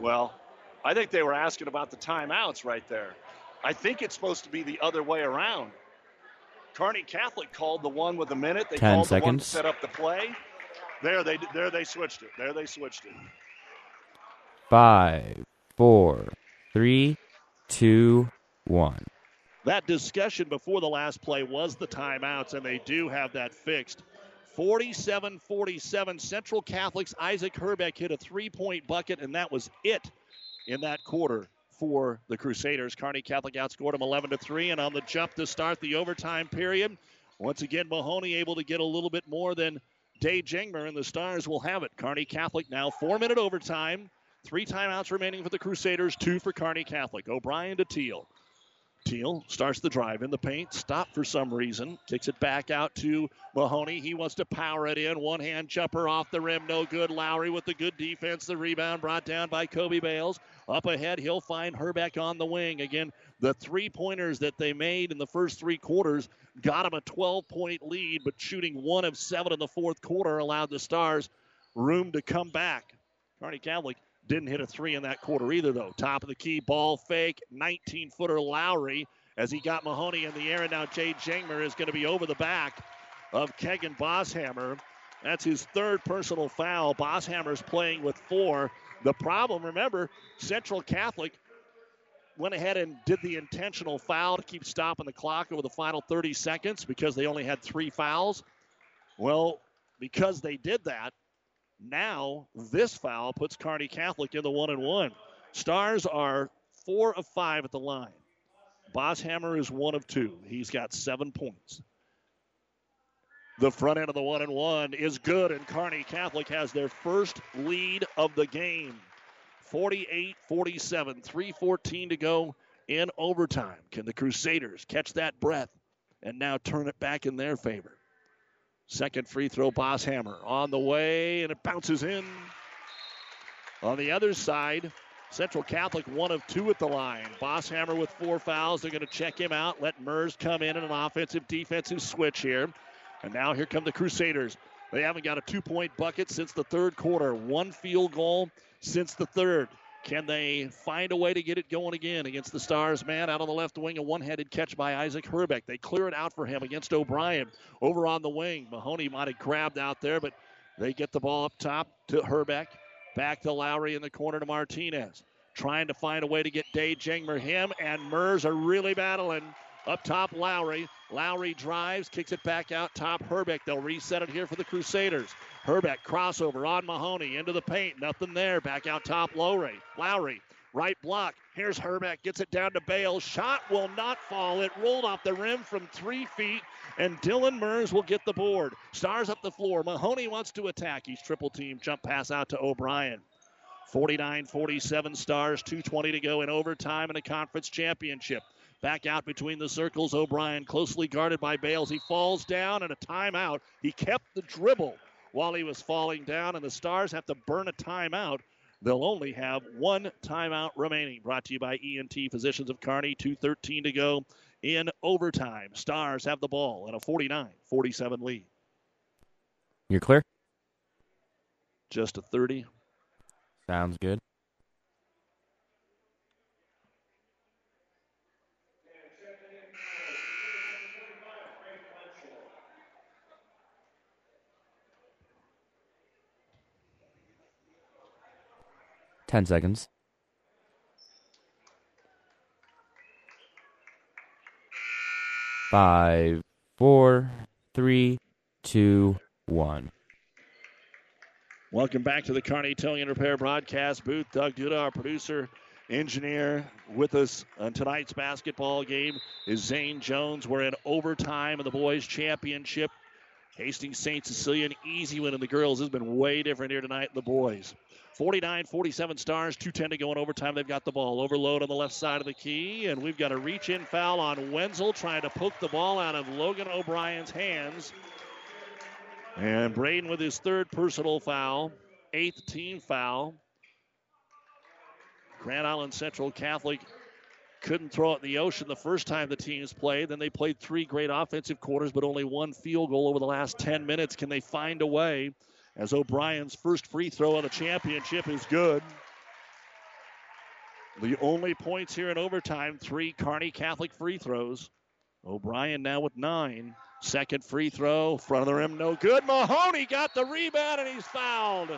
Well, I think they were asking about the timeouts right there. I think it's supposed to be the other way around. Kearney Catholic called the one with a minute. They 10 called the one to seconds. set up the play. There they there they switched it. There they switched it. Five, four, three, two, one. That discussion before the last play was the timeouts, and they do have that fixed. 47 47. Central Catholic's Isaac Herbeck hit a three point bucket, and that was it in that quarter for the Crusaders. Kearney Catholic outscored them 11 to 3, and on the jump to start the overtime period. Once again, Mahoney able to get a little bit more than Day Jangmer, and the Stars will have it. Kearney Catholic now four minute overtime. Three timeouts remaining for the Crusaders, two for Kearney Catholic. O'Brien to Teal. Teal starts the drive in the paint, stopped for some reason, kicks it back out to Mahoney. He wants to power it in. One hand jumper off the rim, no good. Lowry with the good defense. The rebound brought down by Kobe Bales. Up ahead, he'll find Herbeck on the wing. Again, the three pointers that they made in the first three quarters got him a 12 point lead, but shooting one of seven in the fourth quarter allowed the Stars room to come back. Kearney Catholic didn't hit a three in that quarter either, though. Top of the key, ball fake, 19 footer Lowry as he got Mahoney in the air. And now Jay Jangmer is going to be over the back of Kegan Bosshammer. That's his third personal foul. Bosshammer's playing with four. The problem, remember, Central Catholic went ahead and did the intentional foul to keep stopping the clock over the final 30 seconds because they only had three fouls. Well, because they did that, now this foul puts Kearney Catholic in the one and one. Stars are four of five at the line. Bosshammer is one of two. He's got seven points. The front end of the one and one is good, and Kearney Catholic has their first lead of the game. 48 47, 314 to go in overtime. Can the Crusaders catch that breath and now turn it back in their favor? Second free throw, Bosshammer on the way, and it bounces in. On the other side, Central Catholic one of two at the line. Bosshammer with four fouls. They're going to check him out. Let Mers come in in an offensive defensive switch here. And now here come the Crusaders. They haven't got a two point bucket since the third quarter. One field goal since the third. Can they find a way to get it going again against the Stars? Man, out on the left wing, a one handed catch by Isaac Herbeck. They clear it out for him against O'Brien. Over on the wing, Mahoney might have grabbed out there, but they get the ball up top to Herbeck. Back to Lowry in the corner to Martinez. Trying to find a way to get Day Jangmer. Him and Mers are really battling. Up top, Lowry. Lowry drives, kicks it back out top. Herbeck. They'll reset it here for the Crusaders. Herbeck crossover on Mahoney into the paint. Nothing there. Back out top, Lowry. Lowry. Right block. Here's Herbeck. Gets it down to Bales. Shot will not fall. It rolled off the rim from three feet, and Dylan Mers will get the board. Stars up the floor. Mahoney wants to attack. He's triple team. Jump pass out to O'Brien. 49 47 stars, 220 to go in overtime in a conference championship. Back out between the circles, O'Brien closely guarded by Bales. He falls down and a timeout. He kept the dribble while he was falling down, and the Stars have to burn a timeout. They'll only have one timeout remaining. Brought to you by ENT Physicians of Kearney. 2.13 to go in overtime. Stars have the ball in a 49 47 lead. You're clear? Just a 30. Sounds good. Ten seconds. Five, four, three, two, one. Welcome back to the Kearney Towing and Repair broadcast booth. Doug Duda, our producer, engineer, with us on tonight's basketball game is Zane Jones. We're in overtime of the boys' championship. Hastings St. Cecilia, an easy win in the girls. Has been way different here tonight the boys. 49 47 stars, 210 to go in overtime. They've got the ball. Overload on the left side of the key, and we've got a reach in foul on Wenzel trying to poke the ball out of Logan O'Brien's hands. And Braden with his third personal foul, eighth team foul. Grand Island Central Catholic couldn't throw it in the ocean the first time the teams played. Then they played three great offensive quarters, but only one field goal over the last 10 minutes. Can they find a way? As O'Brien's first free throw of the championship is good. The only points here in overtime, three Kearney Catholic free throws. O'Brien now with nine. Second free throw, front of the rim, no good. Mahoney got the rebound and he's fouled.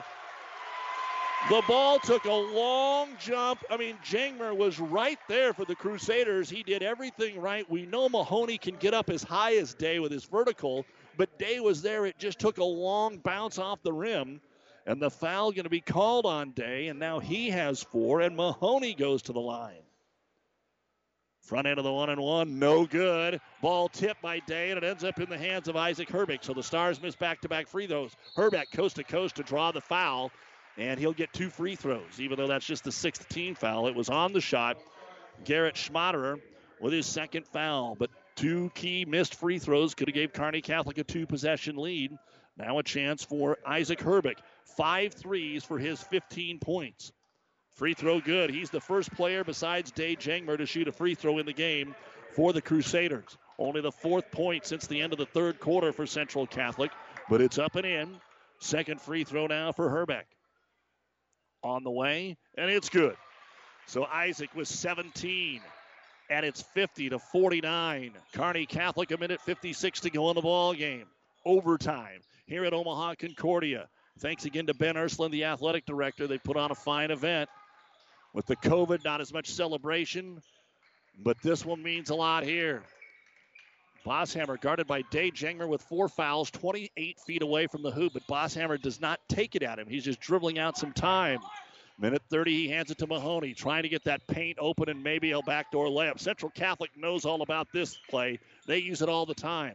The ball took a long jump. I mean, Jangmer was right there for the Crusaders. He did everything right. We know Mahoney can get up as high as Day with his vertical, but Day was there. It just took a long bounce off the rim. And the foul going to be called on Day, and now he has four, and Mahoney goes to the line. Front end of the one and one, no good. Ball tipped by Day, and it ends up in the hands of Isaac Herbeck. So the Stars miss back to back free throws. Herbeck coast to coast to draw the foul, and he'll get two free throws, even though that's just the sixth team foul. It was on the shot. Garrett Schmaderer with his second foul, but two key missed free throws could have gave Kearney Catholic a two possession lead. Now a chance for Isaac Herbeck. Five threes for his 15 points. Free throw good. He's the first player besides Day Jangmer to shoot a free throw in the game for the Crusaders. Only the fourth point since the end of the third quarter for Central Catholic, but it's up and in. Second free throw now for Herbeck. On the way, and it's good. So Isaac was 17, and it's 50 to 49. Kearney Catholic a minute 56 to go in the ball game. Overtime here at Omaha Concordia. Thanks again to Ben Ursland, the athletic director. They put on a fine event. With the COVID, not as much celebration, but this one means a lot here. Bosshammer guarded by Day Jangmer with four fouls, 28 feet away from the hoop, but Bosshammer does not take it at him. He's just dribbling out some time. Minute 30, he hands it to Mahoney, trying to get that paint open and maybe a backdoor layup. Central Catholic knows all about this play. They use it all the time.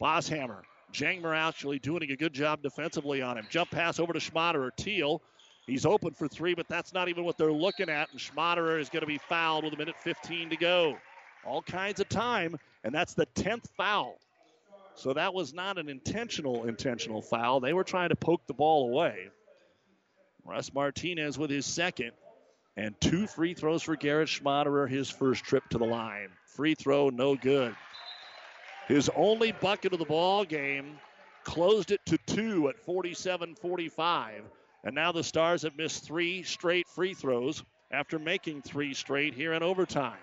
Bosshammer, Jangmer actually doing a good job defensively on him. Jump pass over to Schmaderer. Teal He's open for three, but that's not even what they're looking at. And Schmaderer is going to be fouled with a minute 15 to go. All kinds of time, and that's the 10th foul. So that was not an intentional intentional foul. They were trying to poke the ball away. Russ Martinez with his second, and two free throws for Garrett Schmaderer, his first trip to the line. Free throw, no good. His only bucket of the ball game closed it to two at 47 45. And now the Stars have missed three straight free throws after making three straight here in overtime.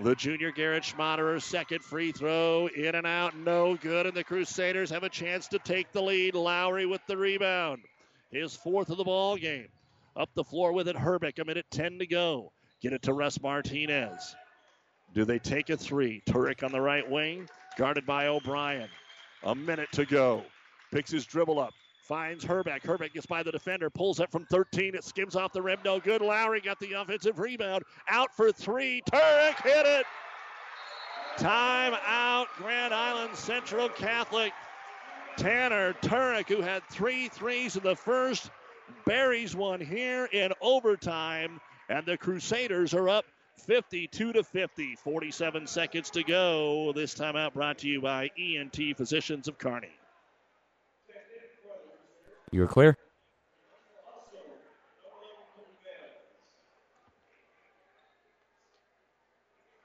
The junior Garrett Schmaderer, second free throw, in and out, no good, and the Crusaders have a chance to take the lead. Lowry with the rebound, his fourth of the ball game. Up the floor with it, Herbeck, a minute 10 to go. Get it to Russ Martinez. Do they take a three? Turek on the right wing, guarded by O'Brien. A minute to go. Picks his dribble up, Finds Herbeck. Herbeck gets by the defender, pulls it from 13. It skims off the rim. No good. Lowry got the offensive rebound. Out for three. Turek hit it. Time out. Grand Island Central Catholic. Tanner Turek, who had three threes in the first, buries one here in overtime. And the Crusaders are up 52 to 50. 47 seconds to go. This timeout brought to you by ENT Physicians of Kearney. You were clear?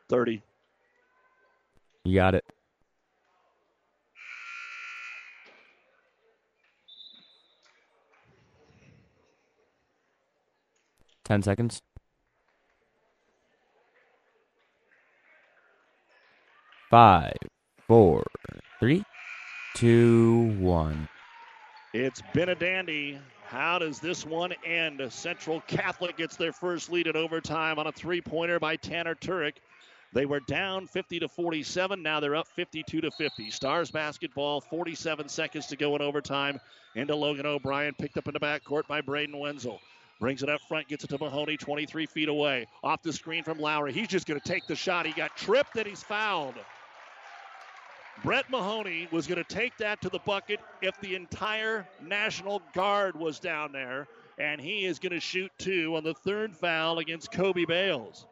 Thirty. You got it. Ten seconds. Five, four, three, two, one. It's been a dandy. How does this one end? Central Catholic gets their first lead in overtime on a three pointer by Tanner Turek. They were down 50 to 47. Now they're up 52 to 50. Stars basketball, 47 seconds to go in overtime. Into Logan O'Brien, picked up in the backcourt by Braden Wenzel. Brings it up front, gets it to Mahoney, 23 feet away. Off the screen from Lowry. He's just going to take the shot. He got tripped and he's fouled. Brett Mahoney was going to take that to the bucket if the entire National Guard was down there, and he is going to shoot two on the third foul against Kobe Bales.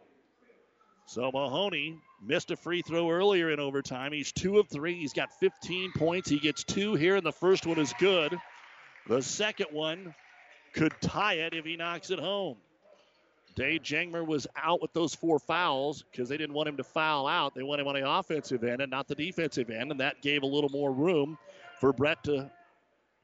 So Mahoney missed a free throw earlier in overtime. He's two of three. He's got 15 points. He gets two here, and the first one is good. The second one could tie it if he knocks it home. Dave Jangmer was out with those four fouls because they didn't want him to foul out. They want him on the offensive end and not the defensive end, and that gave a little more room for Brett to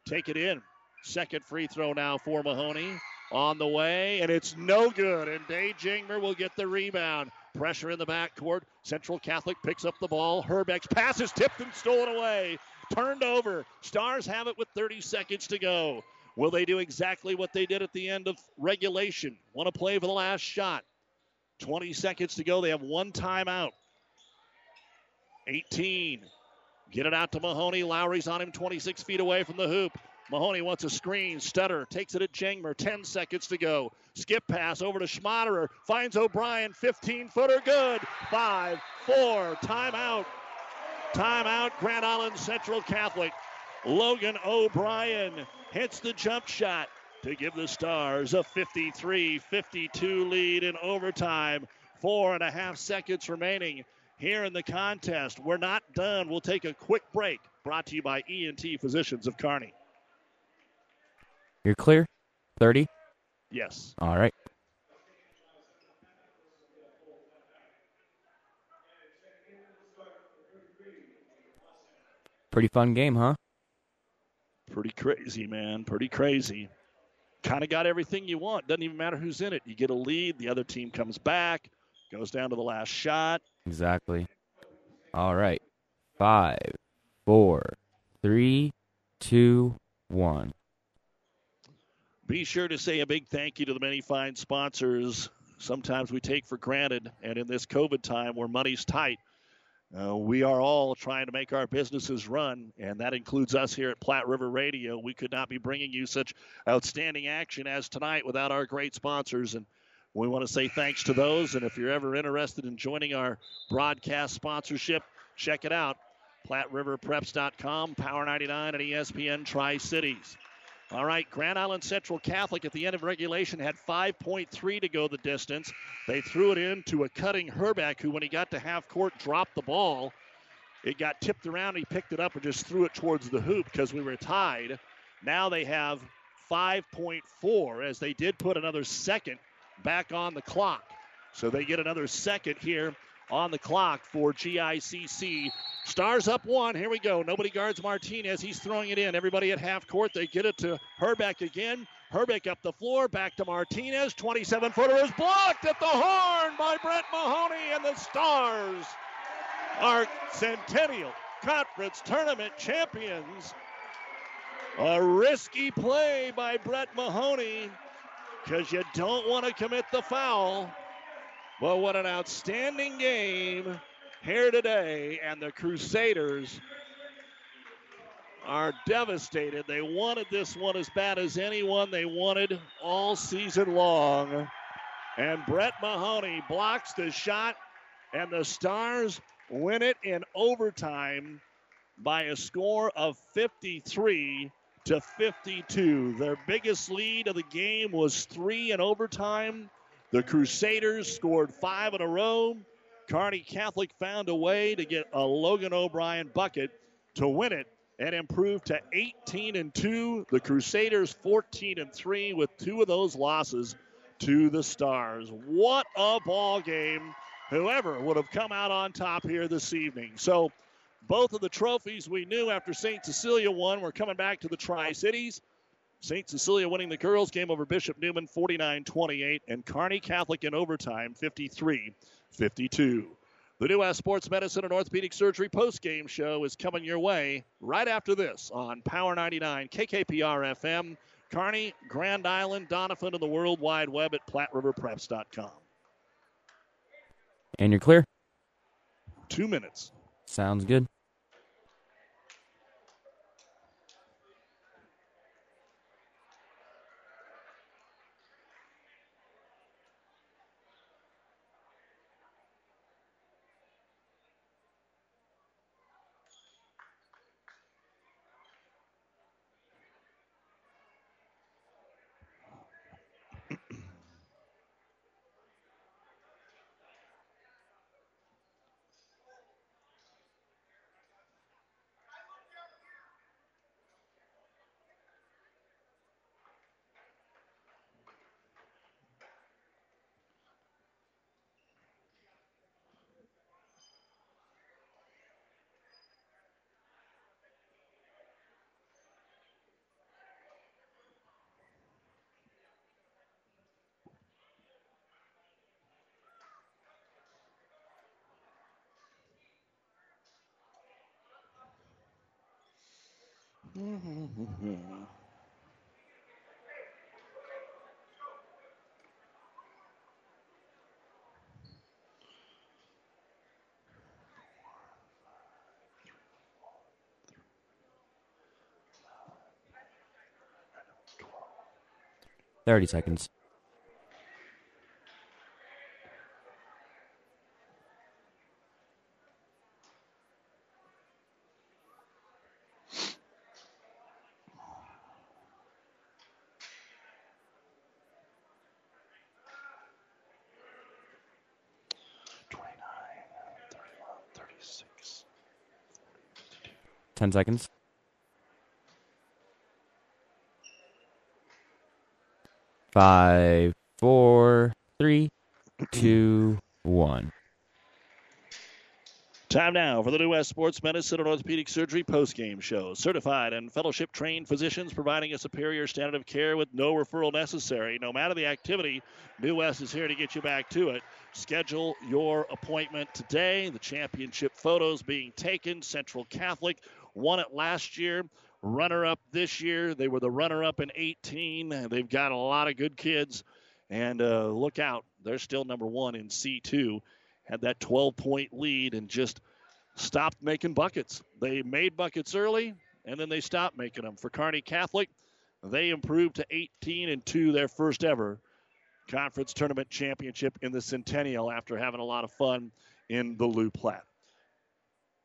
take it in. Second free throw now for Mahoney on the way, and it's no good. And Dave Jangmer will get the rebound. Pressure in the backcourt. Central Catholic picks up the ball. Herbeck's pass is tipped and stolen away. Turned over. Stars have it with 30 seconds to go. Will they do exactly what they did at the end of regulation? Want to play for the last shot. 20 seconds to go. They have one timeout. 18. Get it out to Mahoney. Lowry's on him 26 feet away from the hoop. Mahoney wants a screen. Stutter takes it at Jangmer. 10 seconds to go. Skip pass over to Schmaderer. Finds O'Brien. 15 footer. Good. Five, four. Timeout. Timeout. Grand Island Central Catholic. Logan O'Brien hits the jump shot to give the Stars a 53 52 lead in overtime. Four and a half seconds remaining here in the contest. We're not done. We'll take a quick break. Brought to you by ENT Physicians of Kearney. You're clear? 30? Yes. All right. Pretty fun game, huh? Pretty crazy, man. Pretty crazy. Kind of got everything you want. Doesn't even matter who's in it. You get a lead, the other team comes back, goes down to the last shot. Exactly. All right. Five, four, three, two, one. Be sure to say a big thank you to the many fine sponsors. Sometimes we take for granted, and in this COVID time where money's tight, uh, we are all trying to make our businesses run, and that includes us here at Platte River Radio. We could not be bringing you such outstanding action as tonight without our great sponsors, and we want to say thanks to those. And if you're ever interested in joining our broadcast sponsorship, check it out. PlatteRiverPreps.com, Power 99, and ESPN Tri Cities. All right, Grand Island Central Catholic at the end of regulation had 5.3 to go the distance. They threw it in to a cutting Herbeck, who, when he got to half court, dropped the ball. It got tipped around. He picked it up and just threw it towards the hoop because we were tied. Now they have 5.4 as they did put another second back on the clock. So they get another second here on the clock for GICC. Stars up one. Here we go. Nobody guards Martinez. He's throwing it in. Everybody at half court. They get it to Herbeck again. Herbeck up the floor. Back to Martinez. 27 footer is blocked at the horn by Brett Mahoney. And the Stars are Centennial Conference Tournament champions. A risky play by Brett Mahoney because you don't want to commit the foul. Well, what an outstanding game here today. And the Crusaders are devastated. They wanted this one as bad as anyone they wanted all season long. And Brett Mahoney blocks the shot, and the Stars win it in overtime by a score of 53 to 52. Their biggest lead of the game was three in overtime. The Crusaders scored five in a row. Kearney Catholic found a way to get a Logan O'Brien bucket to win it and improve to 18 and 2. The Crusaders 14 and 3 with two of those losses to the Stars. What a ball game. Whoever would have come out on top here this evening. So both of the trophies we knew after St. Cecilia won were coming back to the Tri Cities. St. Cecilia winning the girls game over Bishop Newman 49 28, and Kearney Catholic in overtime 53 52. The New West Sports Medicine and Orthopedic Surgery post game show is coming your way right after this on Power 99 KKPR FM, Kearney, Grand Island, Doniphan, and the World Wide Web at PlatteRiverPreps.com. And you're clear? Two minutes. Sounds good. Thirty seconds. Ten seconds. Five, four, three, two, one. Time now for the New West Sports Medicine and Orthopedic Surgery postgame show. Certified and fellowship trained physicians providing a superior standard of care with no referral necessary. No matter the activity, New West is here to get you back to it. Schedule your appointment today. The championship photos being taken. Central Catholic won it last year, runner up this year. They were the runner up in 18. They've got a lot of good kids. And uh, look out, they're still number one in C2 had that 12 point lead and just stopped making buckets. They made buckets early and then they stopped making them. For Kearney Catholic, they improved to 18 and 2, their first ever conference tournament championship in the Centennial after having a lot of fun in the Loup Platte.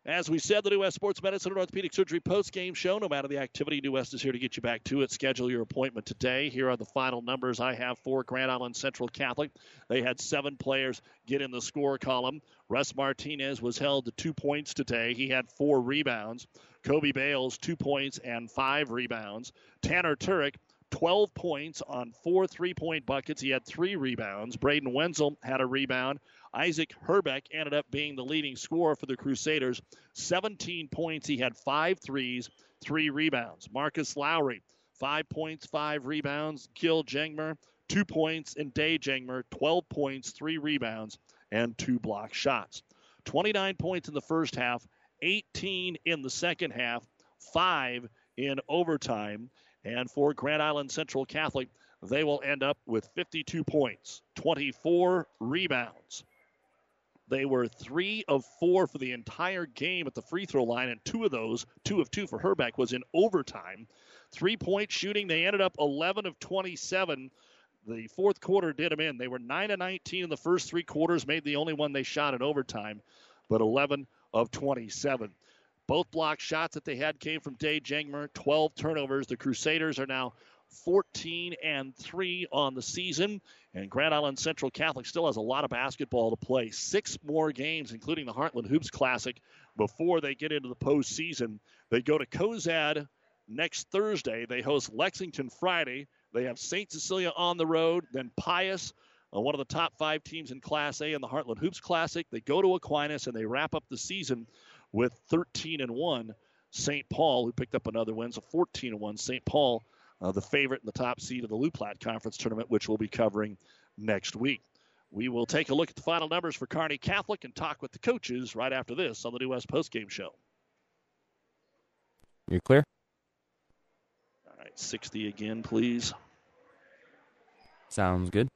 As we said, the New West Sports Medicine and Orthopedic Surgery post-game show. No matter the activity, New West is here to get you back to it. Schedule your appointment today. Here are the final numbers I have for Grand Island Central Catholic. They had seven players get in the score column. Russ Martinez was held to two points today. He had four rebounds. Kobe Bales, two points and five rebounds. Tanner Turek, 12 points on four three point buckets. He had three rebounds. Braden Wenzel had a rebound. Isaac Herbeck ended up being the leading scorer for the Crusaders. 17 points. He had five threes, three rebounds. Marcus Lowry, five points, five rebounds. Gil Jangmer, two points. And Day Jangmer, 12 points, three rebounds, and two block shots. 29 points in the first half, 18 in the second half, five in overtime. And for Grand Island Central Catholic, they will end up with 52 points, 24 rebounds, they were three of four for the entire game at the free throw line, and two of those, two of two for Herbeck, was in overtime. Three point shooting, they ended up 11 of 27. The fourth quarter did them in. They were 9 of 19 in the first three quarters, made the only one they shot in overtime, but 11 of 27. Both block shots that they had came from Day Jangmer, 12 turnovers. The Crusaders are now 14 and 3 on the season. And Grand Island Central Catholic still has a lot of basketball to play. Six more games, including the Heartland Hoops Classic, before they get into the postseason. They go to Cozad next Thursday. They host Lexington Friday. They have St. Cecilia on the road, then Pius, uh, one of the top five teams in Class A in the Heartland Hoops Classic. They go to Aquinas and they wrap up the season with 13 and 1. St. Paul, who picked up another win, so 14 and 1. St. Paul uh, the favorite and the top seed of the Loup Platte Conference Tournament, which we'll be covering next week. We will take a look at the final numbers for Kearney Catholic and talk with the coaches right after this on the New West Postgame Show. You're clear? All right, 60 again, please. Sounds good.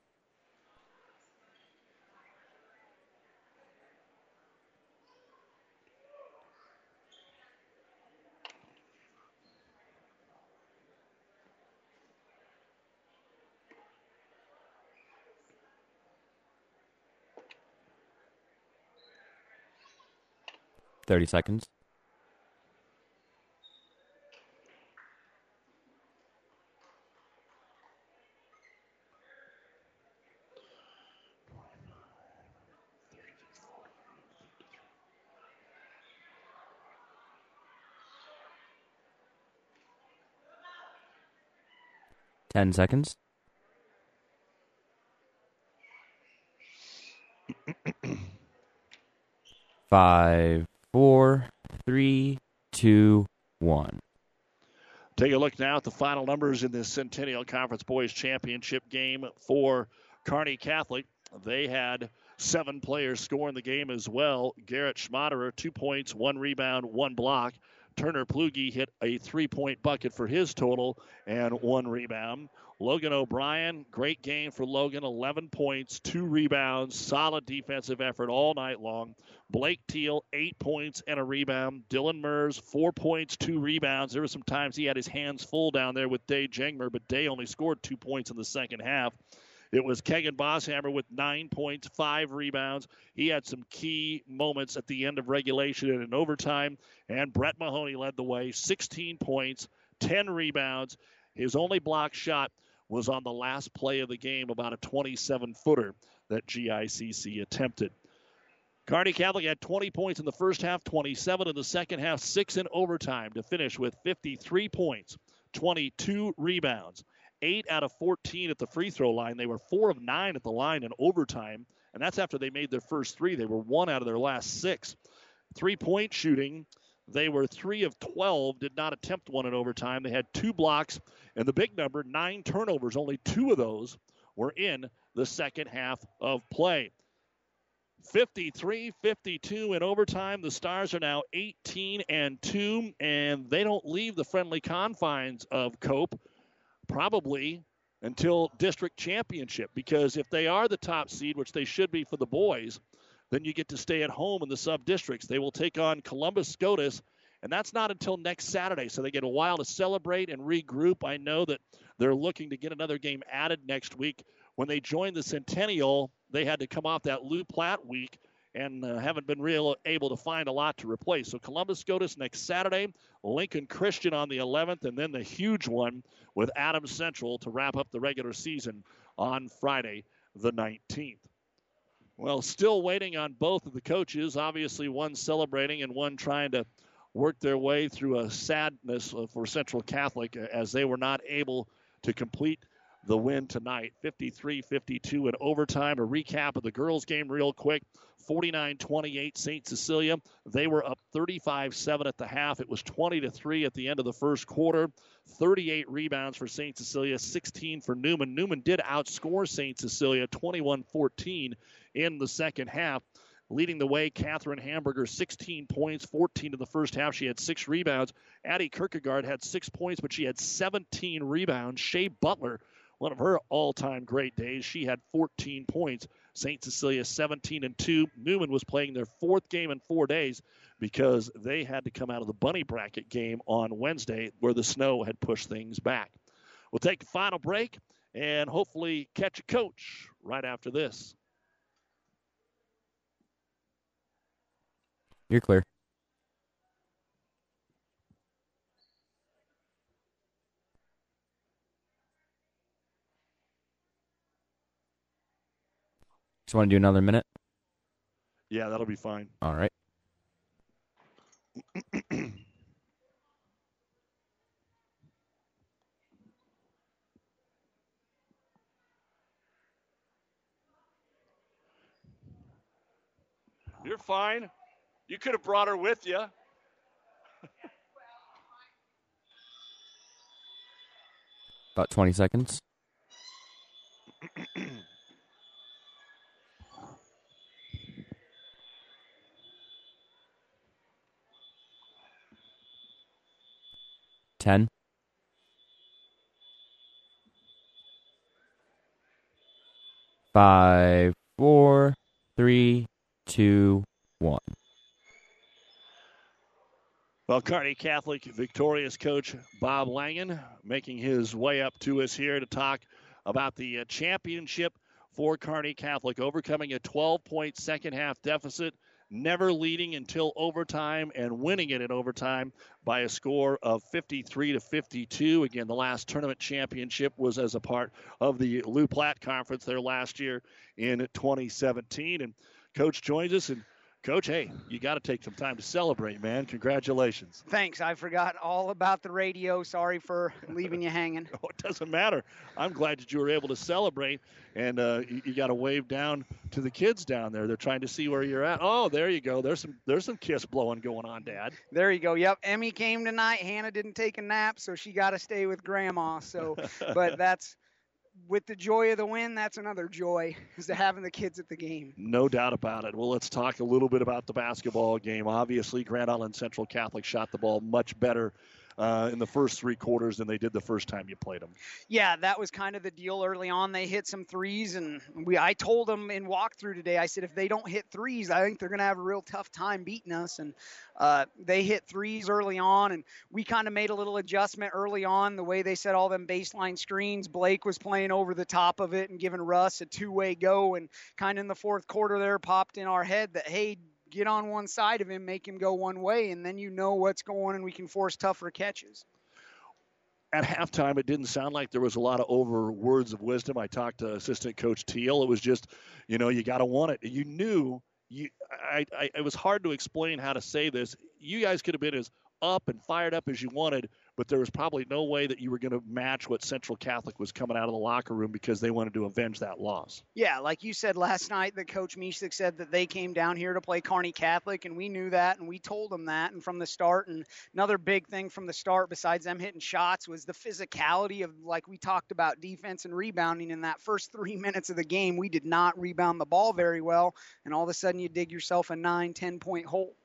30 seconds. Ten seconds. Five, four, three, two, one. Take a look now at the final numbers in this Centennial Conference Boys Championship game for Kearney Catholic. They had seven players score in the game as well. Garrett Schmaderer, two points, one rebound, one block. Turner Plugi hit a three point bucket for his total and one rebound. Logan O'Brien, great game for Logan. 11 points, two rebounds, solid defensive effort all night long. Blake Teal, eight points and a rebound. Dylan Mers, four points, two rebounds. There were some times he had his hands full down there with Day Jangmer, but Day only scored two points in the second half. It was Kegan Bosshammer with nine points, five rebounds. He had some key moments at the end of regulation and in overtime. And Brett Mahoney led the way, 16 points, 10 rebounds. His only block shot was on the last play of the game, about a 27 footer that GICC attempted. Kearney Catholic had 20 points in the first half, 27 in the second half, six in overtime to finish with 53 points, 22 rebounds, eight out of 14 at the free throw line. They were four of nine at the line in overtime, and that's after they made their first three. They were one out of their last six. Three point shooting, they were three of 12, did not attempt one in overtime. They had two blocks and the big number, nine turnovers, only two of those were in the second half of play. 53 52 in overtime. The Stars are now 18 and 2, and they don't leave the friendly confines of Cope probably until district championship because if they are the top seed, which they should be for the boys, then you get to stay at home in the sub districts. They will take on Columbus Scotus and that's not until next Saturday. So they get a while to celebrate and regroup. I know that they're looking to get another game added next week. When they joined the Centennial, they had to come off that Loup Platte week and uh, haven't been real able to find a lot to replace. So Columbus Scotus next Saturday, Lincoln Christian on the 11th, and then the huge one with Adams Central to wrap up the regular season on Friday the 19th. Well, still waiting on both of the coaches. Obviously, one celebrating and one trying to work their way through a sadness for Central Catholic as they were not able to complete the win tonight 53 52 in overtime. A recap of the girls' game, real quick 49 28 St. Cecilia. They were up 35 7 at the half. It was 20 3 at the end of the first quarter. 38 rebounds for St. Cecilia, 16 for Newman. Newman did outscore St. Cecilia 21 14 in the second half. Leading the way, Catherine Hamburger, 16 points, 14 in the first half. She had six rebounds. Addie Kierkegaard had six points, but she had 17 rebounds. Shea Butler, one of her all-time great days, she had 14 points. St. Cecilia 17 and 2. Newman was playing their fourth game in four days because they had to come out of the bunny bracket game on Wednesday where the snow had pushed things back. We'll take a final break and hopefully catch a coach right after this. You're clear. Just want to do another minute? Yeah, that'll be fine. All right. You're fine. You could have brought her with you. About 20 seconds. Ten. Five, four, three, two, one. Well, Kearney Catholic victorious coach Bob Langen making his way up to us here to talk about the uh, championship for Kearney Catholic, overcoming a 12 point second half deficit, never leading until overtime and winning it in overtime by a score of 53 to 52. Again, the last tournament championship was as a part of the Loup Platte Conference there last year in 2017. And coach joins us and Coach, hey, you got to take some time to celebrate, man. Congratulations. Thanks. I forgot all about the radio. Sorry for leaving you hanging. oh, it doesn't matter. I'm glad that you were able to celebrate, and uh, you, you got to wave down to the kids down there. They're trying to see where you're at. Oh, there you go. There's some there's some kiss blowing going on, Dad. There you go. Yep. Emmy came tonight. Hannah didn't take a nap, so she got to stay with Grandma. So, but that's with the joy of the win, that's another joy is to having the kids at the game. No doubt about it. Well, let's talk a little bit about the basketball game. Obviously, Grand Island Central Catholic shot the ball much better uh, in the first three quarters than they did the first time you played them. Yeah, that was kind of the deal early on. They hit some threes, and we I told them in walkthrough today. I said if they don't hit threes, I think they're going to have a real tough time beating us. And uh, they hit threes early on, and we kind of made a little adjustment early on. The way they set all them baseline screens, Blake was playing over the top of it and giving Russ a two-way go, and kind of in the fourth quarter there popped in our head that hey get on one side of him, make him go one way, and then you know what's going and we can force tougher catches. At halftime, it didn't sound like there was a lot of over words of wisdom. I talked to assistant coach Teal. It was just, you know, you got to want it. You knew you. I, I. It was hard to explain how to say this. You guys could have been as up and fired up as you wanted, but there was probably no way that you were going to match what Central Catholic was coming out of the locker room because they wanted to avenge that loss. Yeah, like you said last night, that Coach Mishik said that they came down here to play Kearney Catholic, and we knew that, and we told them that, and from the start. And another big thing from the start, besides them hitting shots, was the physicality of, like we talked about, defense and rebounding. In that first three minutes of the game, we did not rebound the ball very well, and all of a sudden you dig yourself a nine, ten point hole.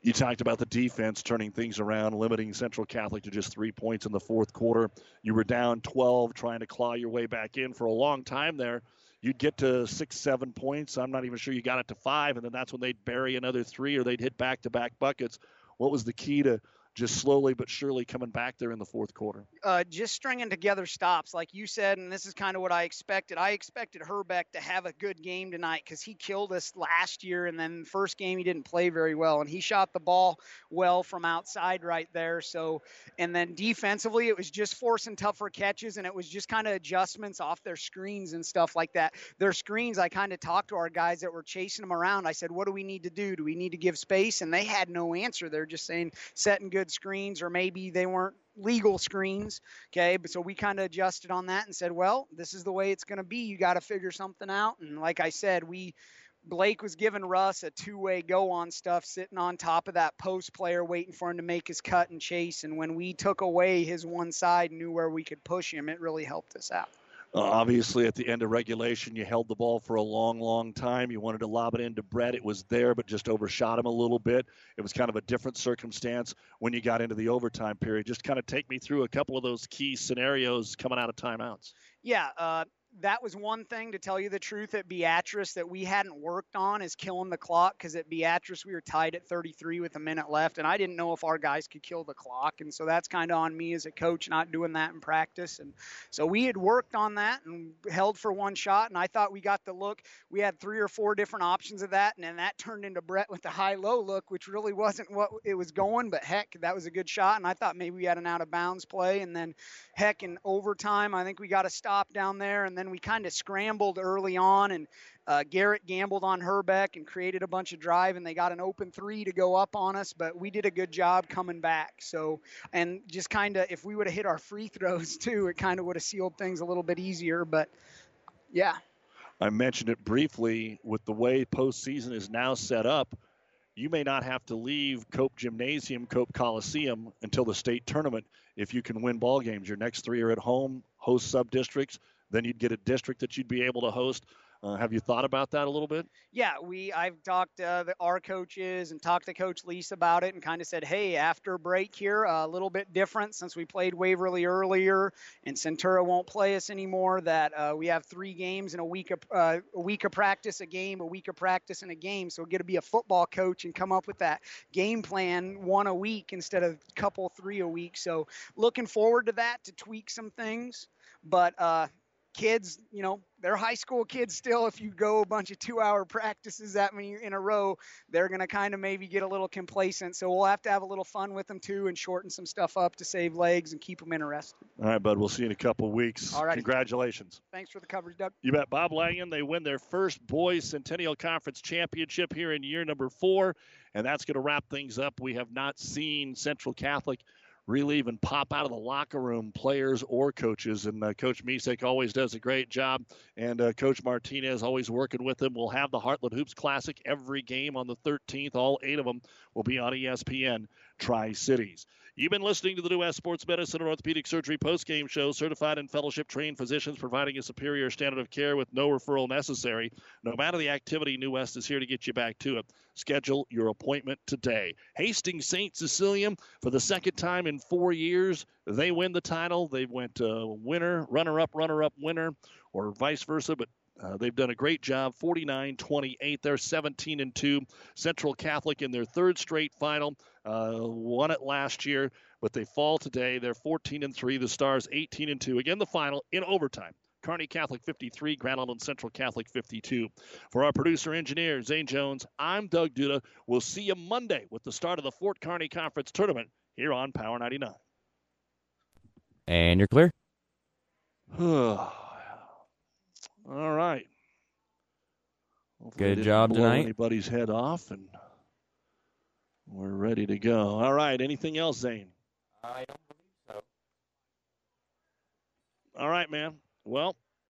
You talked about the defense turning things around, limiting Central Catholic to just three points in the fourth quarter. You were down 12, trying to claw your way back in for a long time there. You'd get to six, seven points. I'm not even sure you got it to five, and then that's when they'd bury another three or they'd hit back to back buckets. What was the key to just slowly but surely coming back there in the fourth quarter? Uh, just stringing together stops, like you said, and this is kind of what I expected. I expected Herbeck to have a good game tonight because he killed us last year, and then first game he didn't play very well, and he shot the ball well from outside right there. So, and then defensively, it was just forcing tougher catches, and it was just kind of adjustments off their screens and stuff like that. Their screens, I kind of talked to our guys that were chasing them around. I said, "What do we need to do? Do we need to give space?" And they had no answer. They're just saying setting good screens, or maybe they weren't legal screens. Okay, but so we kind of adjusted on that and said, well, this is the way it's going to be. You got to figure something out. And like I said, we Blake was giving Russ a two-way go on stuff, sitting on top of that post player, waiting for him to make his cut and chase. And when we took away his one side, knew where we could push him, it really helped us out. Uh, obviously, at the end of regulation, you held the ball for a long, long time. You wanted to lob it into Brett. It was there, but just overshot him a little bit. It was kind of a different circumstance when you got into the overtime period. Just kind of take me through a couple of those key scenarios coming out of timeouts. Yeah, uh, that was one thing to tell you the truth at Beatrice that we hadn't worked on is killing the clock because at Beatrice we were tied at 33 with a minute left and I didn't know if our guys could kill the clock and so that's kind of on me as a coach not doing that in practice and so we had worked on that and held for one shot and I thought we got the look. We had three or four different options of that and then that turned into Brett with the high low look which really wasn't what it was going but heck that was a good shot and I thought maybe we had an out of bounds play and then heck in overtime I think we got a stop down there and then we kind of scrambled early on, and uh, Garrett gambled on Herbeck and created a bunch of drive, and they got an open three to go up on us, but we did a good job coming back. So, and just kind of, if we would have hit our free throws too, it kind of would have sealed things a little bit easier. But yeah. I mentioned it briefly with the way postseason is now set up. You may not have to leave Cope Gymnasium, Cope Coliseum until the state tournament if you can win ball games. Your next three are at home, host sub districts. Then you'd get a district that you'd be able to host. Uh, have you thought about that a little bit? Yeah, we I've talked to the, our coaches and talked to Coach Lease about it and kind of said, hey, after break here, a little bit different since we played Waverly earlier and Centura won't play us anymore. That uh, we have three games in a week of uh, a week of practice, a game, a week of practice, and a game. So we get to be a football coach and come up with that game plan one a week instead of couple three a week. So looking forward to that to tweak some things, but uh, kids, you know, they're high school kids still. If you go a bunch of two hour practices that many in a row, they're going to kind of maybe get a little complacent. So we'll have to have a little fun with them too and shorten some stuff up to save legs and keep them interested. All right, bud. We'll see you in a couple weeks. All right. Congratulations. Thanks for the coverage, Doug. You bet. Bob Langen, they win their first boys Centennial Conference championship here in year number four. And that's going to wrap things up. We have not seen Central Catholic really even pop out of the locker room, players or coaches. And uh, Coach Misek always does a great job, and uh, Coach Martinez always working with them. We'll have the Heartland Hoops Classic every game on the 13th. All eight of them will be on ESPN Tri Cities. You've been listening to the New West Sports Medicine and Orthopedic Surgery post-game show. Certified and fellowship trained physicians providing a superior standard of care with no referral necessary. No matter the activity, New West is here to get you back to it. Schedule your appointment today. Hastings St. Cecilia, for the second time in four years, they win the title. They went uh, winner, runner-up, runner-up, winner, or vice versa. But uh, they've done a great job. 49 28. They're 17 and 2. Central Catholic in their third straight final. Uh, won it last year, but they fall today. They're 14 and 3. The Stars 18 and 2. Again, the final in overtime. Kearney Catholic 53, Grand Island Central Catholic 52. For our producer engineer, Zane Jones, I'm Doug Duda. We'll see you Monday with the start of the Fort Kearney Conference Tournament here on Power 99. And you're clear. All right. Hopefully Good job tonight. Anybody's head off, and we're ready to go. All right. Anything else, Zane? I don't believe so. All right, man. Well,